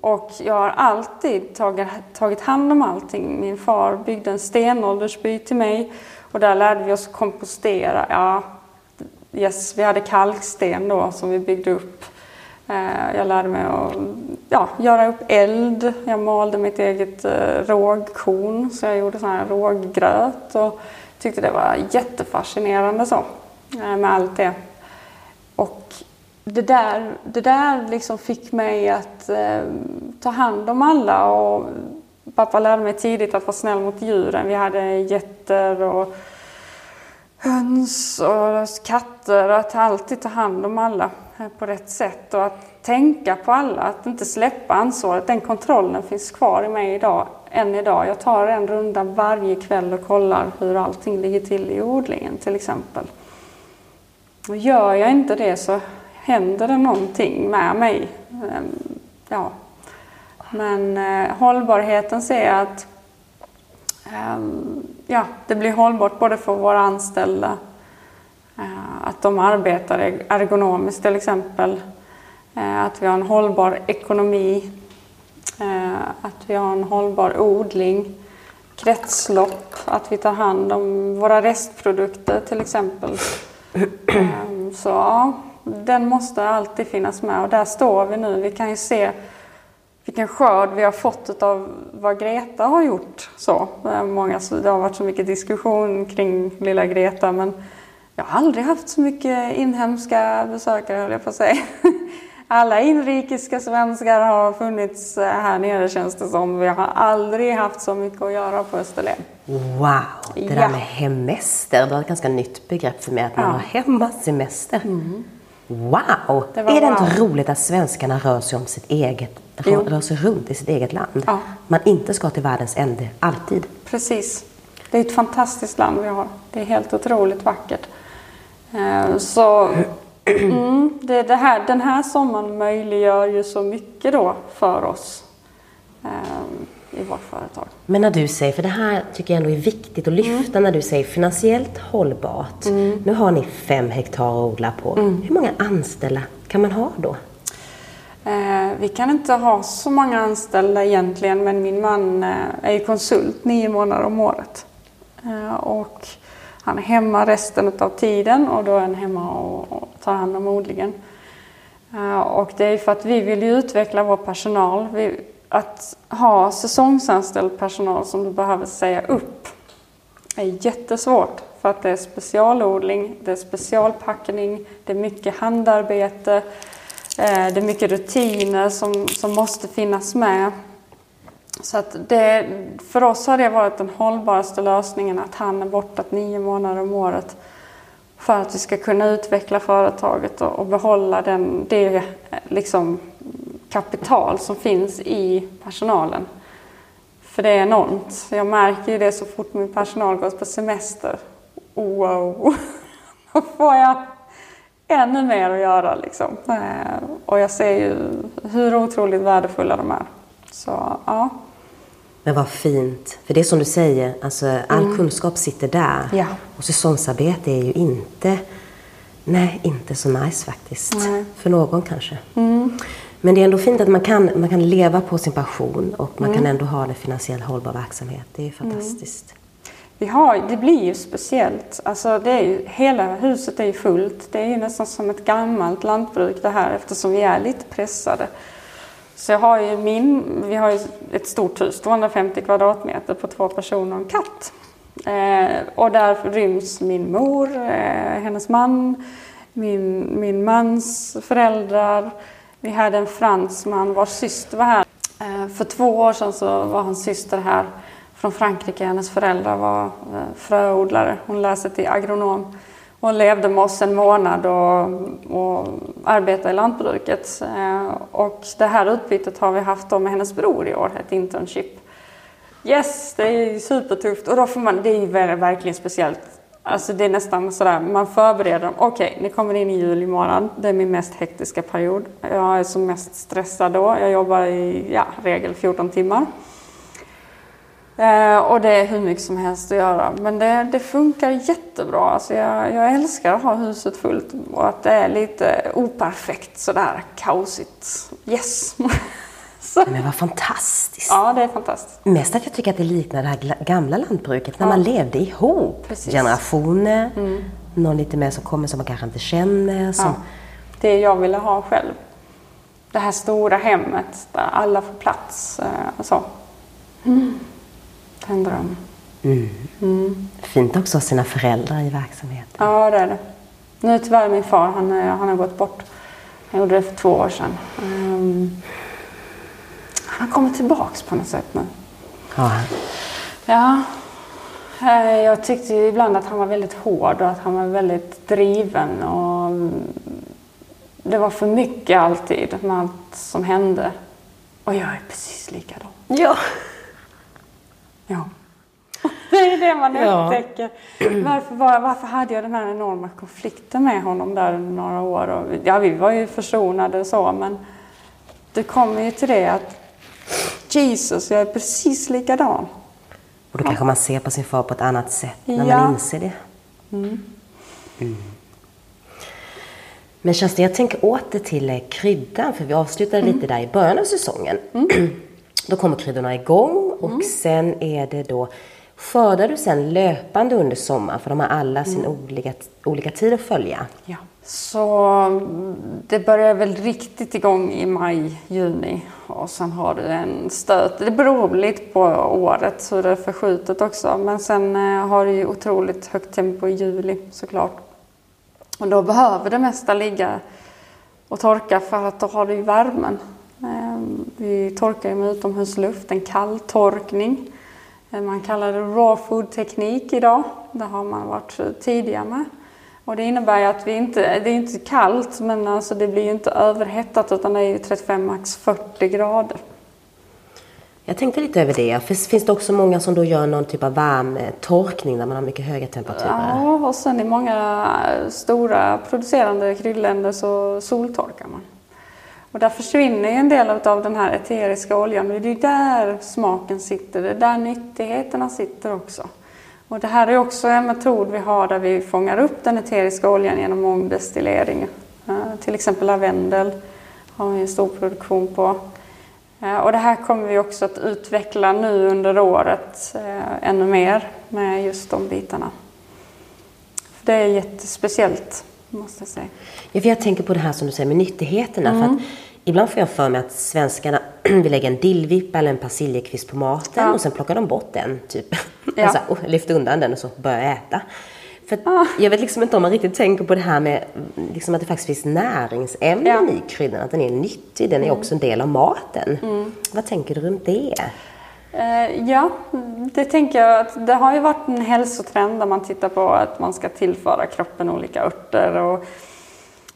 Och jag har alltid tagit, tagit hand om allting. Min far byggde en stenåldersby till mig och där lärde vi oss kompostera. Ja, yes, vi hade kalksten då som vi byggde upp. Eh, jag lärde mig att ja, göra upp eld. Jag malde mitt eget eh, rågkorn så jag gjorde sån här råggröt och tyckte det var jättefascinerande så eh, med allt det. Och det där, det där liksom fick mig att eh, ta hand om alla och pappa lärde mig tidigt att vara snäll mot djuren. Vi hade getter och höns och katter. Att alltid ta hand om alla på rätt sätt och att tänka på alla, att inte släppa ansvaret. Den kontrollen finns kvar i mig idag, än idag. Jag tar en runda varje kväll och kollar hur allting ligger till i odlingen till exempel. Och gör jag inte det så händer det någonting med mig. Ehm, ja. Men eh, hållbarheten ser jag att eh, ja, det blir hållbart både för våra anställda, eh, att de arbetar ergonomiskt till exempel, eh, att vi har en hållbar ekonomi, att vi har en hållbar odling, kretslopp, att vi tar hand om våra restprodukter till exempel. Ehm, så ja, den måste alltid finnas med och där står vi nu. Vi kan ju se vilken skörd vi har fått av vad Greta har gjort. Så, många, det har varit så mycket diskussion kring lilla Greta men jag har aldrig haft så mycket inhemska besökare höll jag på att säga. Alla inrikiska svenskar har funnits här nere känns det som. Vi har aldrig haft så mycket att göra på Österlen. Wow! Det ja. där med hemester, det var ett ganska nytt begrepp för mig att man ja. har hemmasemester. Mm. Wow! Det är det wow. inte roligt att svenskarna rör sig, om sitt eget, rör sig runt i sitt eget land? Ja. Man inte ska till världens ände, alltid. Precis. Det är ett fantastiskt land vi har. Det är helt otroligt vackert. Eh, så mm, det, det här, den här sommaren möjliggör ju så mycket då för oss. I vårt företag. Men när du säger, för det här tycker jag ändå är viktigt att lyfta, mm. när du säger finansiellt hållbart. Mm. Nu har ni fem hektar att odla på. Mm. Hur många anställda kan man ha då? Eh, vi kan inte ha så många anställda egentligen, men min man eh, är ju konsult nio månader om året. Eh, och han är hemma resten av tiden och då är han hemma och, och tar hand om odlingen. Eh, och det är för att vi vill utveckla vår personal. Vi, att ha säsongsanställd personal som du behöver säga upp är jättesvårt för att det är specialodling, det är specialpackning, det är mycket handarbete, eh, det är mycket rutiner som, som måste finnas med. Så att det, för oss har det varit den hållbaraste lösningen att han är borta nio månader om året för att vi ska kunna utveckla företaget och, och behålla den, det eh, liksom kapital som finns i personalen. För det är enormt. Jag märker ju det så fort min personal går på semester. Wow! Då får jag ännu mer att göra liksom. Eh, och jag ser ju hur otroligt värdefulla de är. Så ja. Men vad fint. För det är som du säger, alltså, all mm. kunskap sitter där. Ja. Och säsongsarbete är ju inte, nej, inte så nice faktiskt. Nej. För någon kanske. Mm. Men det är ändå fint att man kan, man kan leva på sin passion och man mm. kan ändå ha en finansiellt hållbar verksamhet. Det är mm. fantastiskt. Mm. Vi har, det blir ju speciellt. Alltså det är ju, hela huset är ju fullt. Det är ju nästan som ett gammalt lantbruk det här eftersom vi är lite pressade. Så jag har ju min, vi har ju ett stort hus, 250 kvadratmeter på två personer och en katt. Eh, och där ryms min mor, eh, hennes man, min, min mans föräldrar, vi hade en fransman vars syster var här. Eh, för två år sedan så var hans syster här från Frankrike. Hennes föräldrar var eh, fröodlare. Hon läste till agronom. Hon levde med oss en månad och, och arbetade i lantbruket. Eh, och det här utbytet har vi haft med hennes bror i år, ett internship. Yes, det är supertufft och då får man, det är verkligen speciellt Alltså det är nästan sådär, man förbereder dem. Okej, okay, ni kommer in i juli månad. Det är min mest hektiska period. Jag är som mest stressad då. Jag jobbar i ja, regel 14 timmar. Eh, och det är hur mycket som helst att göra. Men det, det funkar jättebra. Alltså jag, jag älskar att ha huset fullt och att det är lite operfekt sådär kaosigt. Yes! Så. Men vad fantastiskt! Ja, det är fantastiskt. Mest att jag tycker att det liknar det här gamla lantbruket när ja. man levde ihop. Precis. Generationer. Mm. Någon lite mer som kommer som man kanske inte känner. Som... Ja. Det jag ville ha själv. Det här stora hemmet där alla får plats eh, och så. Mm. Det är en dröm. Mm. Mm. Fint också att ha sina föräldrar i verksamheten. Ja, det är det. Nu är tyvärr min far, han, han har gått bort. Han gjorde det för två år sedan. Um, han kommer tillbaks på något sätt nu. Ja. Ja. Eh, jag tyckte ibland att han var väldigt hård och att han var väldigt driven. Och det var för mycket alltid med allt som hände. Och jag är precis likadan. Ja. Ja. Det är det man upptäcker. Varför, var, varför hade jag den här enorma konflikten med honom där under några år? Och, ja, vi var ju försonade och så, men det kommer ju till det att Jesus, jag är precis likadan. Och då kanske man ser på sin far på ett annat sätt när ja. man inser det. Mm. Mm. Men Kerstin, jag tänker åter till eh, kryddan, för vi avslutade mm. lite där i början av säsongen. Mm. Då kommer kryddorna igång och mm. sen är det då Skördar du sen löpande under sommaren? För de har alla sin mm. olika, olika tid att följa. Ja. Så det börjar väl riktigt igång i maj, juni och sen har du en stöt. Det beror lite på året hur det är förskjutet också. Men sen eh, har du ju otroligt högt tempo i juli såklart. Och då behöver det mesta ligga och torka för att då har du ju värmen. Ehm, vi torkar ju med utomhusluft, en kalltorkning. Eh, man kallar det raw food-teknik idag. Det har man varit tidiga med. Och det innebär att vi inte, det är inte kallt men alltså det blir inte överhettat utan det är ju 35 max 40 grader. Jag tänkte lite över det. Finns det också många som då gör någon typ av varmtorkning där man har mycket höga temperaturer? Ja, och sen i många stora producerande kryddländer så soltorkar man. Och där försvinner ju en del av den här eteriska oljan. Det är där smaken sitter, det är där nyttigheterna sitter också. Och det här är också en metod vi har där vi fångar upp den eteriska oljan genom ångdestillering. Uh, till exempel lavendel har vi en stor produktion på. Uh, och det här kommer vi också att utveckla nu under året uh, ännu mer med just de bitarna. För det är jättespeciellt, måste jag säga. Ja, för jag tänker på det här som du säger med nyttigheterna. Mm. För att ibland får jag för mig att svenskarna vill lägga en dillvippa eller en persiljekvist på maten ja. och sen plockar de bort den. Typ. Ja. Alltså, oh, lyfter undan den och så börjar äta. För ah. Jag vet liksom inte om man riktigt tänker på det här med liksom att det faktiskt finns näringsämnen ja. i kryddan. Att den är nyttig. Den är mm. också en del av maten. Mm. Vad tänker du runt det? Uh, ja, det tänker jag att det har ju varit en hälsotrend där man tittar på att man ska tillföra kroppen olika örter. Och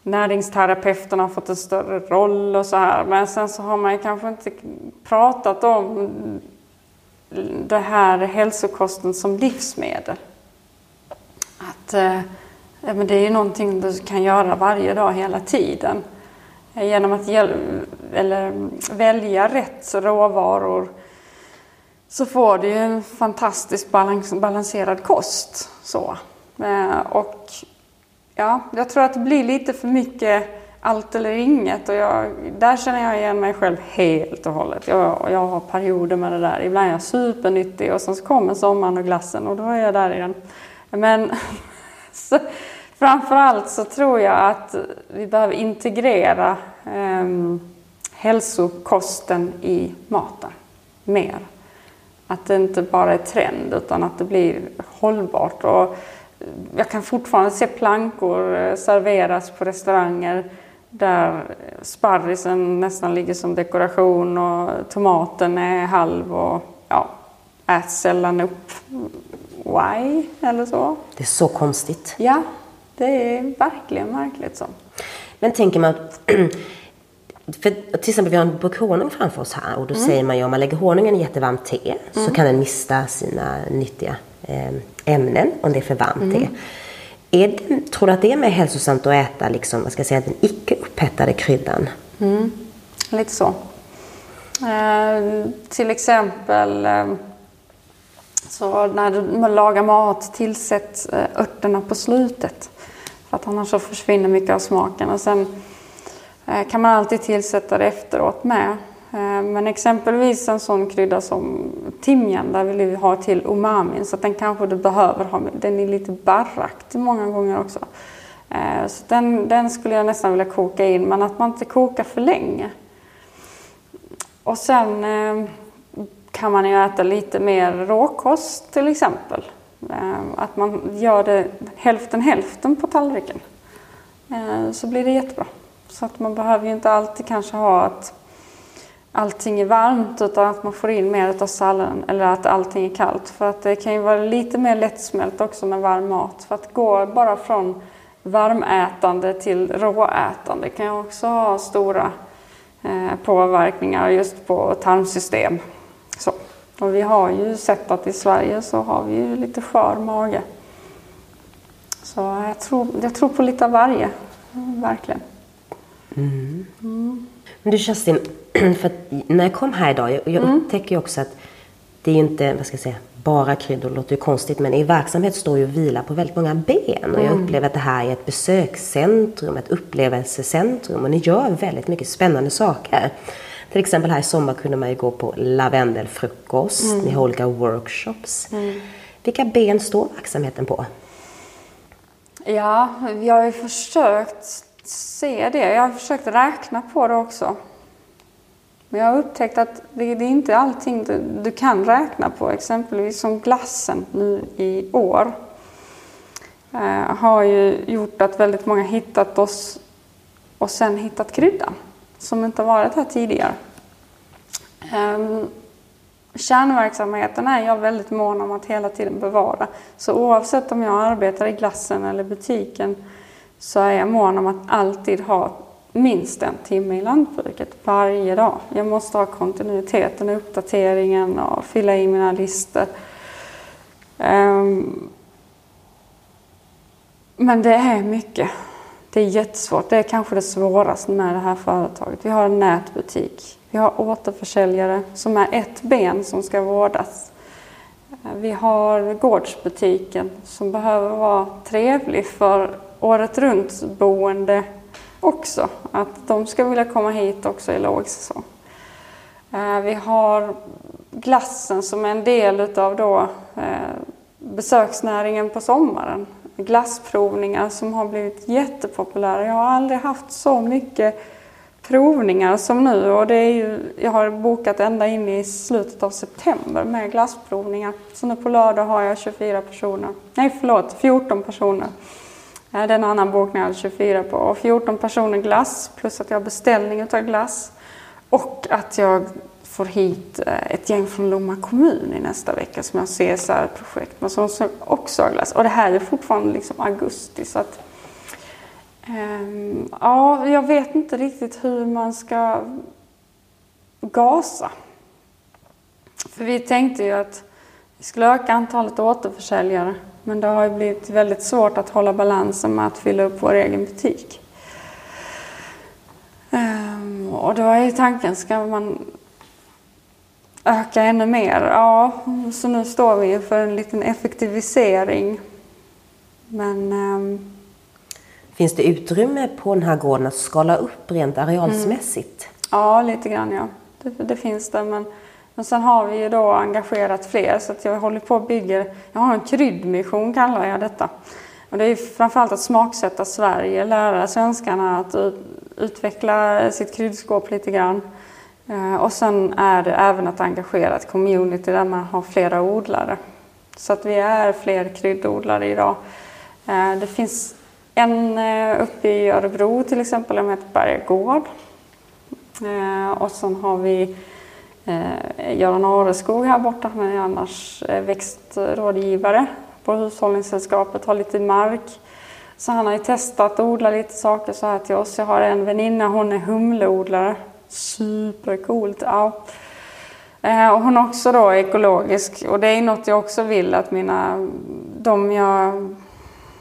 näringsterapeuterna har fått en större roll och så här. Men sen så har man ju kanske inte pratat om det här hälsokosten som livsmedel. Att, eh, men det är ju någonting du kan göra varje dag hela tiden. Genom att eller, välja rätt råvaror så får du ju en fantastiskt balans balanserad kost. Så. Eh, och ja, jag tror att det blir lite för mycket allt eller inget. Och jag, där känner jag igen mig själv helt och hållet. Jag, jag har perioder med det där. Ibland är jag supernyttig och sen så kommer sommaren och glassen och då är jag där igen. Men så, framförallt så tror jag att vi behöver integrera eh, hälsokosten i maten mer. Att det inte bara är trend utan att det blir hållbart. Och jag kan fortfarande se plankor eh, serveras på restauranger där sparrisen nästan ligger som dekoration och tomaten är halv och ja, äts sällan upp. Why? Eller så. Det är så konstigt. Ja, det är verkligen märkligt så. Men tänker man för till exempel vi har en burkhonung framför oss här och då mm. säger man ju om man lägger honungen i jättevarmt te mm. så kan den mista sina nyttiga ämnen om det är för varmt mm. Är det, tror du att det är mer hälsosamt att äta liksom, vad ska jag säga, den icke upphettade kryddan? Mm. Lite så. Eh, till exempel, eh, Så när du lagar mat, tillsätt eh, örterna på slutet. För att annars så försvinner mycket av smaken. Och sen eh, kan man alltid tillsätta det efteråt med. Eh, men exempelvis en sån krydda som timjan, där vill vi ha till umamin. Så den kanske du behöver ha. Den är lite barraktig många gånger också. Eh, så den, den skulle jag nästan vilja koka in, men att man inte kokar för länge. Och sen eh, kan man ju äta lite mer råkost till exempel. Att man gör det hälften hälften på tallriken. Så blir det jättebra. Så att man behöver ju inte alltid kanske ha att allting är varmt utan att man får in mer av salladen eller att allting är kallt. För att det kan ju vara lite mer lättsmält också med varm mat. För att gå bara från varmätande till råätande kan ju också ha stora eh, påverkningar just på tarmsystem. Så. Och vi har ju sett att i Sverige så har vi ju lite skör mage. Så jag tror, jag tror på lite av varje, verkligen. Mm. Mm. Men du Kerstin, för när jag kom här idag, jag, jag mm. upptäcker ju också att det är ju inte, vad ska jag säga, bara kryddor låter ju konstigt men i verksamhet står ju och vilar på väldigt många ben. Och jag mm. upplever att det här är ett besökscentrum, ett upplevelsecentrum och ni gör väldigt mycket spännande saker. Till exempel här i sommar kunde man ju gå på lavendelfrukost, mm. ni har olika workshops. Mm. Vilka ben står verksamheten på? Ja, vi har ju försökt se det. Jag har försökt räkna på det också. Men jag har upptäckt att det, det är inte allting du, du, kan räkna på. Exempelvis som glassen nu i år eh, har ju gjort att väldigt många hittat oss och sen hittat kryddan som inte varit här tidigare. Um, kärnverksamheten är jag väldigt mån om att hela tiden bevara. Så oavsett om jag arbetar i glassen eller butiken så är jag mån om att alltid ha minst en timme i lantbruket varje dag. Jag måste ha kontinuiteten, uppdateringen och fylla i mina listor. Um, men det är mycket. Det är jättesvårt. Det är kanske det svåraste med det här företaget. Vi har en nätbutik. Vi har återförsäljare som är ett ben som ska vårdas. Eh, vi har gårdsbutiken som behöver vara trevlig för året runt boende också. Att de ska vilja komma hit också i lågsäsong. Eh, vi har glassen som är en del utav då eh, besöksnäringen på sommaren glassprovningar som har blivit jättepopulära. Jag har aldrig haft så mycket provningar som nu och det är ju, jag har bokat ända in i slutet av september med glassprovningar. Så nu på lördag har jag 24 personer, nej förlåt 14 personer. Det är en annan bokning jag hade 24 på och 14 personer glass plus att jag har beställning utav glass. Och att jag får hit eh, ett gäng från Lomma kommun i nästa vecka som jag ser CSR-projekt med. som också har glass. Och det här är fortfarande liksom augusti så att um, ja, jag vet inte riktigt hur man ska gasa. För vi tänkte ju att vi skulle öka antalet återförsäljare men det har ju blivit väldigt svårt att hålla balansen med att fylla upp vår egen butik. Um, och då är ju tanken, ska man öka ännu mer. Ja, så nu står vi för en liten effektivisering. Men... Um... Finns det utrymme på den här gården att skala upp rent arealsmässigt? Mm. Ja, lite grann ja. Det, det, finns det. Men, men sen har vi ju då engagerat fler så att jag håller på att bygga, jag har en kryddmission kallar jag detta. Och det är framförallt att smaksätta Sverige, lära svenskarna att utveckla sitt kryddskåp lite grann. Eh, och sen är det även att engagera ett community där man har flera odlare. Så att vi är fler kryddodlare idag. Eh, det finns en eh, uppe i Örebro till exempel, som heter Bergagård. Och sen har vi Eh, Göran Areskog här borta, han är annars eh, växtrådgivare på Hushållningssällskapet, har lite mark. Så han har ju testat att odla lite saker så här till oss. Jag har en väninna, hon är humleodlare Supercoolt. Ja. Eh, och hon är också då ekologisk och det är något jag också vill att mina, de jag,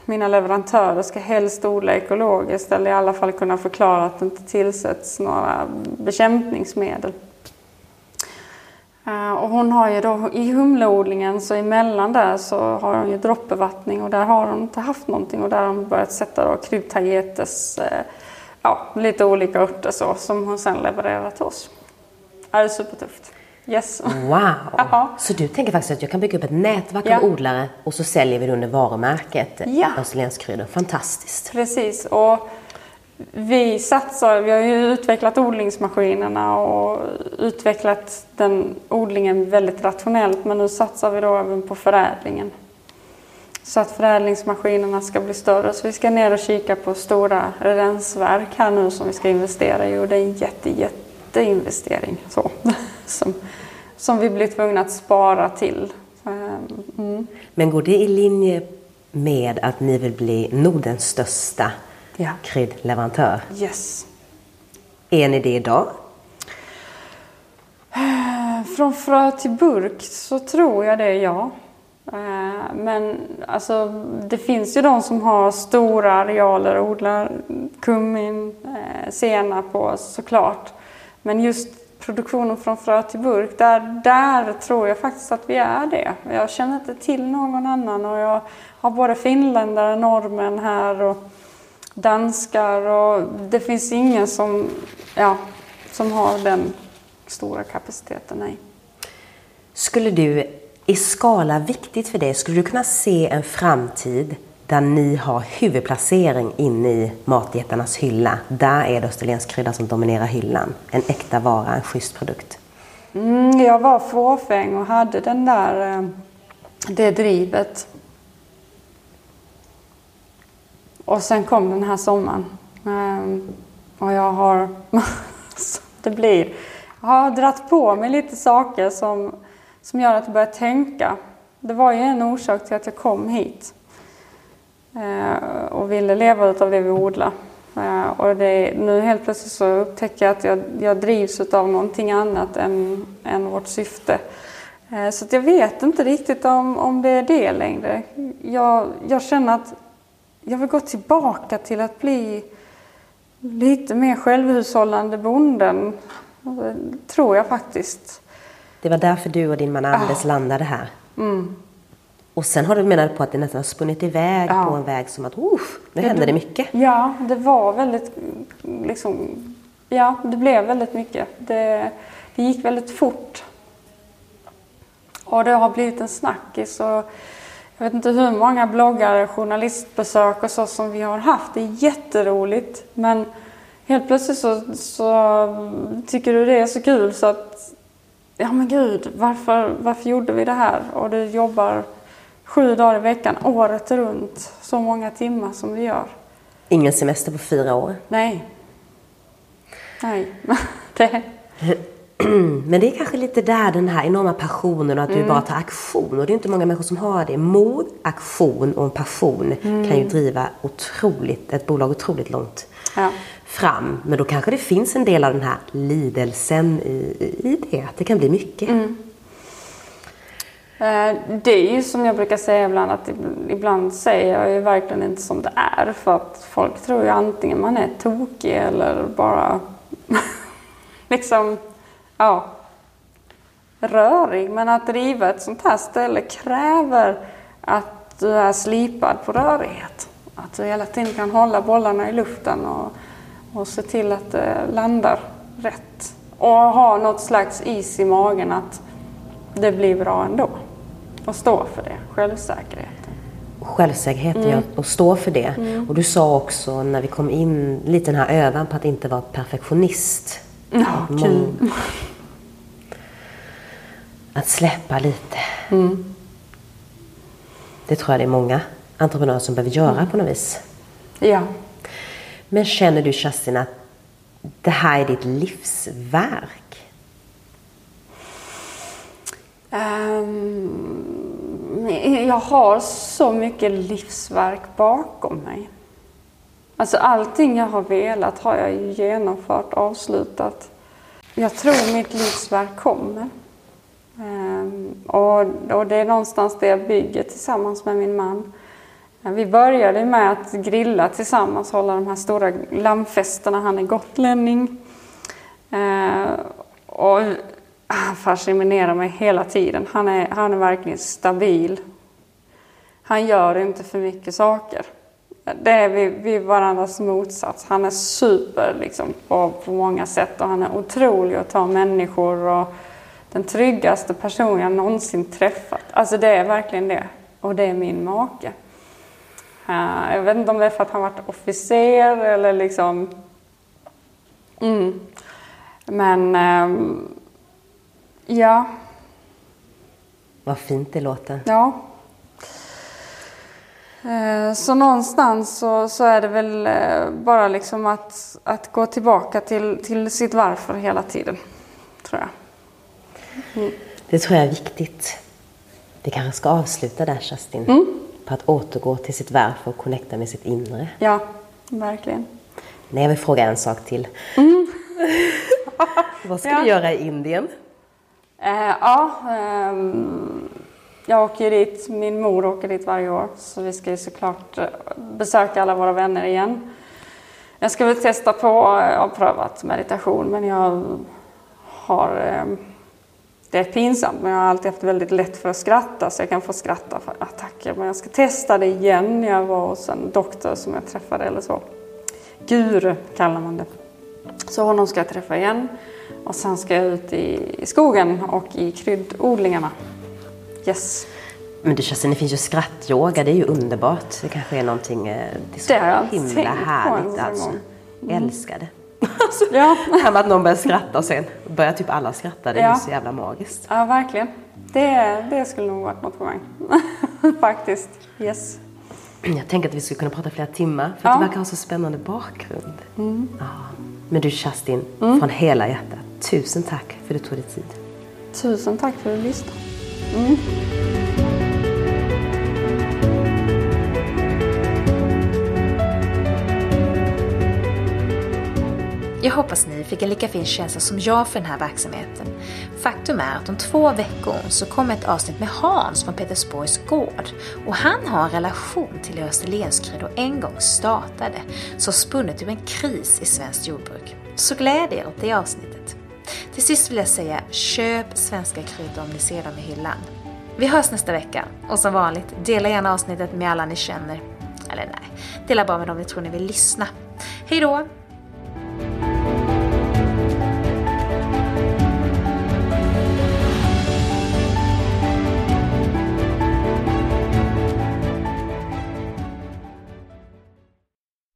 mina leverantörer ska helst odla ekologiskt eller i alla fall kunna förklara att det inte tillsätts några bekämpningsmedel. Eh, och hon har ju då i humleodlingen så emellan där så har hon ju droppbevattning och där har hon inte haft någonting och där har hon börjat sätta då kryptagetes, eh, ja lite olika örter så som hon sen levererar till oss. Ja, det är supertufft. Yes. Wow! Så du tänker faktiskt att jag kan bygga upp ett nätverk ja. av odlare och så säljer vi det under varumärket ja. Österlenskryddor. Fantastiskt! Precis. Och vi satsar, vi har ju utvecklat odlingsmaskinerna och utvecklat den odlingen väldigt rationellt men nu satsar vi då även på förädlingen. Så att förädlingsmaskinerna ska bli större. Så vi ska ner och kika på stora rensverk här nu som vi ska investera i och det är en jätte, jätteinvestering. Så, som, som vi blir tvungna att spara till. Ehm, mm. Men går det i linje med att ni vill bli Nordens största ja. kryddleverantör. Yes. Är ni det idag? Från frö till burk så tror jag det, ja. Eh, men alltså, det finns ju de som har stora arealer och odlar kummin, eh, senap på såklart. Men just produktionen från frö till burk, där, där tror jag faktiskt att vi är det. Jag känner inte till någon annan och jag har både finländare, norrmän här och danskar och det finns ingen som, ja, som har den stora kapaciteten. Nej. Skulle du, i skala viktigt för dig, skulle du kunna se en framtid där ni har huvudplacering inne i matjättarnas hylla. Där är det österlensk krydda som dominerar hyllan. En äkta vara, en schysst produkt. Mm, jag var fåfäng och hade den där, eh, det drivet. Och sen kom den här sommaren. Ehm, och jag har... det blir... Jag har dragit på mig lite saker som, som gör att jag börjar tänka. Det var ju en orsak till att jag kom hit. Ehm, och ville leva av det vi odlar. Ehm, och det, nu helt plötsligt så upptäcker jag att jag, jag drivs av någonting annat än, än vårt syfte. Eh, så jag vet inte riktigt om, om det är det längre. Jag, jag känner att jag vill gå tillbaka till att bli lite mer självhushållande bonden. Tror jag faktiskt. Det var därför du och din man Anders ah. landade här? Mm. Och sen har du menat på att det nästan har spunnit iväg ja. på en väg som att oh, nu hände det mycket. Ja, det var väldigt liksom, ja det blev väldigt mycket. Det, det gick väldigt fort. Och det har blivit en snackis. Och jag vet inte hur många bloggare, journalistbesök och så som vi har haft. Det är jätteroligt. Men helt plötsligt så, så tycker du det är så kul så att ja men gud, varför, varför gjorde vi det här? Och du jobbar sju dagar i veckan, året runt, så många timmar som vi gör. Ingen semester på fyra år? Nej. Nej. det, Men det är kanske lite där den här enorma passionen och att mm. du bara tar aktion. Och det är inte många människor som har det. Mod, aktion och en passion mm. kan ju driva otroligt, ett bolag otroligt långt ja. fram. Men då kanske det finns en del av den här lidelsen i, i det. Att det kan bli mycket. Mm. Eh, det är ju som jag brukar säga ibland att ibland säger jag ju verkligen inte som det är. För att folk tror ju antingen man är tokig eller bara liksom ja, rörig. Men att driva ett sånt här ställe kräver att du är slipad på rörighet. Att du hela tiden kan hålla bollarna i luften och, och se till att det landar rätt. Och ha något slags is i magen att det blir bra ändå. Och stå för det, självsäkerheten. Självsäkerheten, mm. ja, och stå för det. Mm. Och du sa också när vi kom in lite den här övan på att inte vara perfektionist. Ja, kul. Att släppa lite. Mm. Det tror jag det är många entreprenörer som behöver göra mm. på något vis. Ja. Men känner du Kerstin att det här är ditt livsverk? Um, jag har så mycket livsverk bakom mig. Alltså allting jag har velat har jag genomfört, avslutat. Jag tror mitt livsverk kommer. Ehm, och, det är någonstans det jag bygger tillsammans med min man. Eh, vi började med att grilla tillsammans, hålla de här stora lammfesterna. Han är gotlänning. Eh, och han fascinerar mig hela tiden. Han är, han är verkligen stabil. Han gör inte för mycket saker. Det är vid, vid varandras motsats. Han är super liksom, på, på många sätt och han är otrolig att ta människor och den tryggaste person jag någonsin träffat. Alltså det är verkligen det. Och det är min make. Uh, jag vet inte om det är för att han varit officer eller liksom... Mm. Men um, ja. Vad fint det låter. Ja. Uh, så någonstans så, så är det väl uh, bara liksom att, att gå tillbaka till, till sitt varför hela tiden. Tror jag. Mm. Det tror jag är viktigt. Vi kanske ska avsluta där Kerstin. Mm. På att återgå till sitt varför och connecta med sitt inre. Ja, verkligen. Nej, jag vill fråga en sak till. Mm. Vad ska ja. du göra i Indien? Eh, ja, eh, jag åker dit, min mor åker dit varje år. Så vi ska ju såklart eh, besöka alla våra vänner igen. Jag ska väl testa på, eh, jag har prövat meditation men jag har eh, det är pinsamt men jag har alltid haft väldigt lätt för att skratta så jag kan få skratta för attacker. Men jag ska testa det igen. Jag var hos en doktor som jag träffade eller så. Guru kallar man det. Så honom ska jag träffa igen. Och sen ska jag ut i skogen och i kryddodlingarna. Yes. Men du Kerstin, det finns ju skrattyoga, det är ju underbart. Det kanske är någonting, eh, det är så det himla härligt alltså. Mm. Älskar det. Alltså, ja. Det här med att någon börjar skratta och sen börjar typ alla skratta, det är ja. så jävla magiskt. Ja, verkligen. Det, det skulle nog varit något för mig. Faktiskt. Yes. Jag tänker att vi skulle kunna prata flera timmar, för ja. det verkar ha så spännande bakgrund. Mm. Ja. Men du Kerstin, mm. från hela hjärtat, tusen tack för att du tog dig tid. Tusen tack för att du lyssnade. Mm. Jag hoppas ni fick en lika fin känsla som jag för den här verksamheten. Faktum är att om två veckor så kommer ett avsnitt med Hans från Petersborgs gård. Och han har en relation till hur Österlenskryddor en gång startade, så spunnet ur en kris i svenskt jordbruk. Så gläd er åt det avsnittet. Till sist vill jag säga, köp svenska kryddor om ni ser dem i hyllan. Vi hörs nästa vecka och som vanligt, dela gärna avsnittet med alla ni känner. Eller nej, dela bara med dem ni tror ni vill lyssna. Hej då!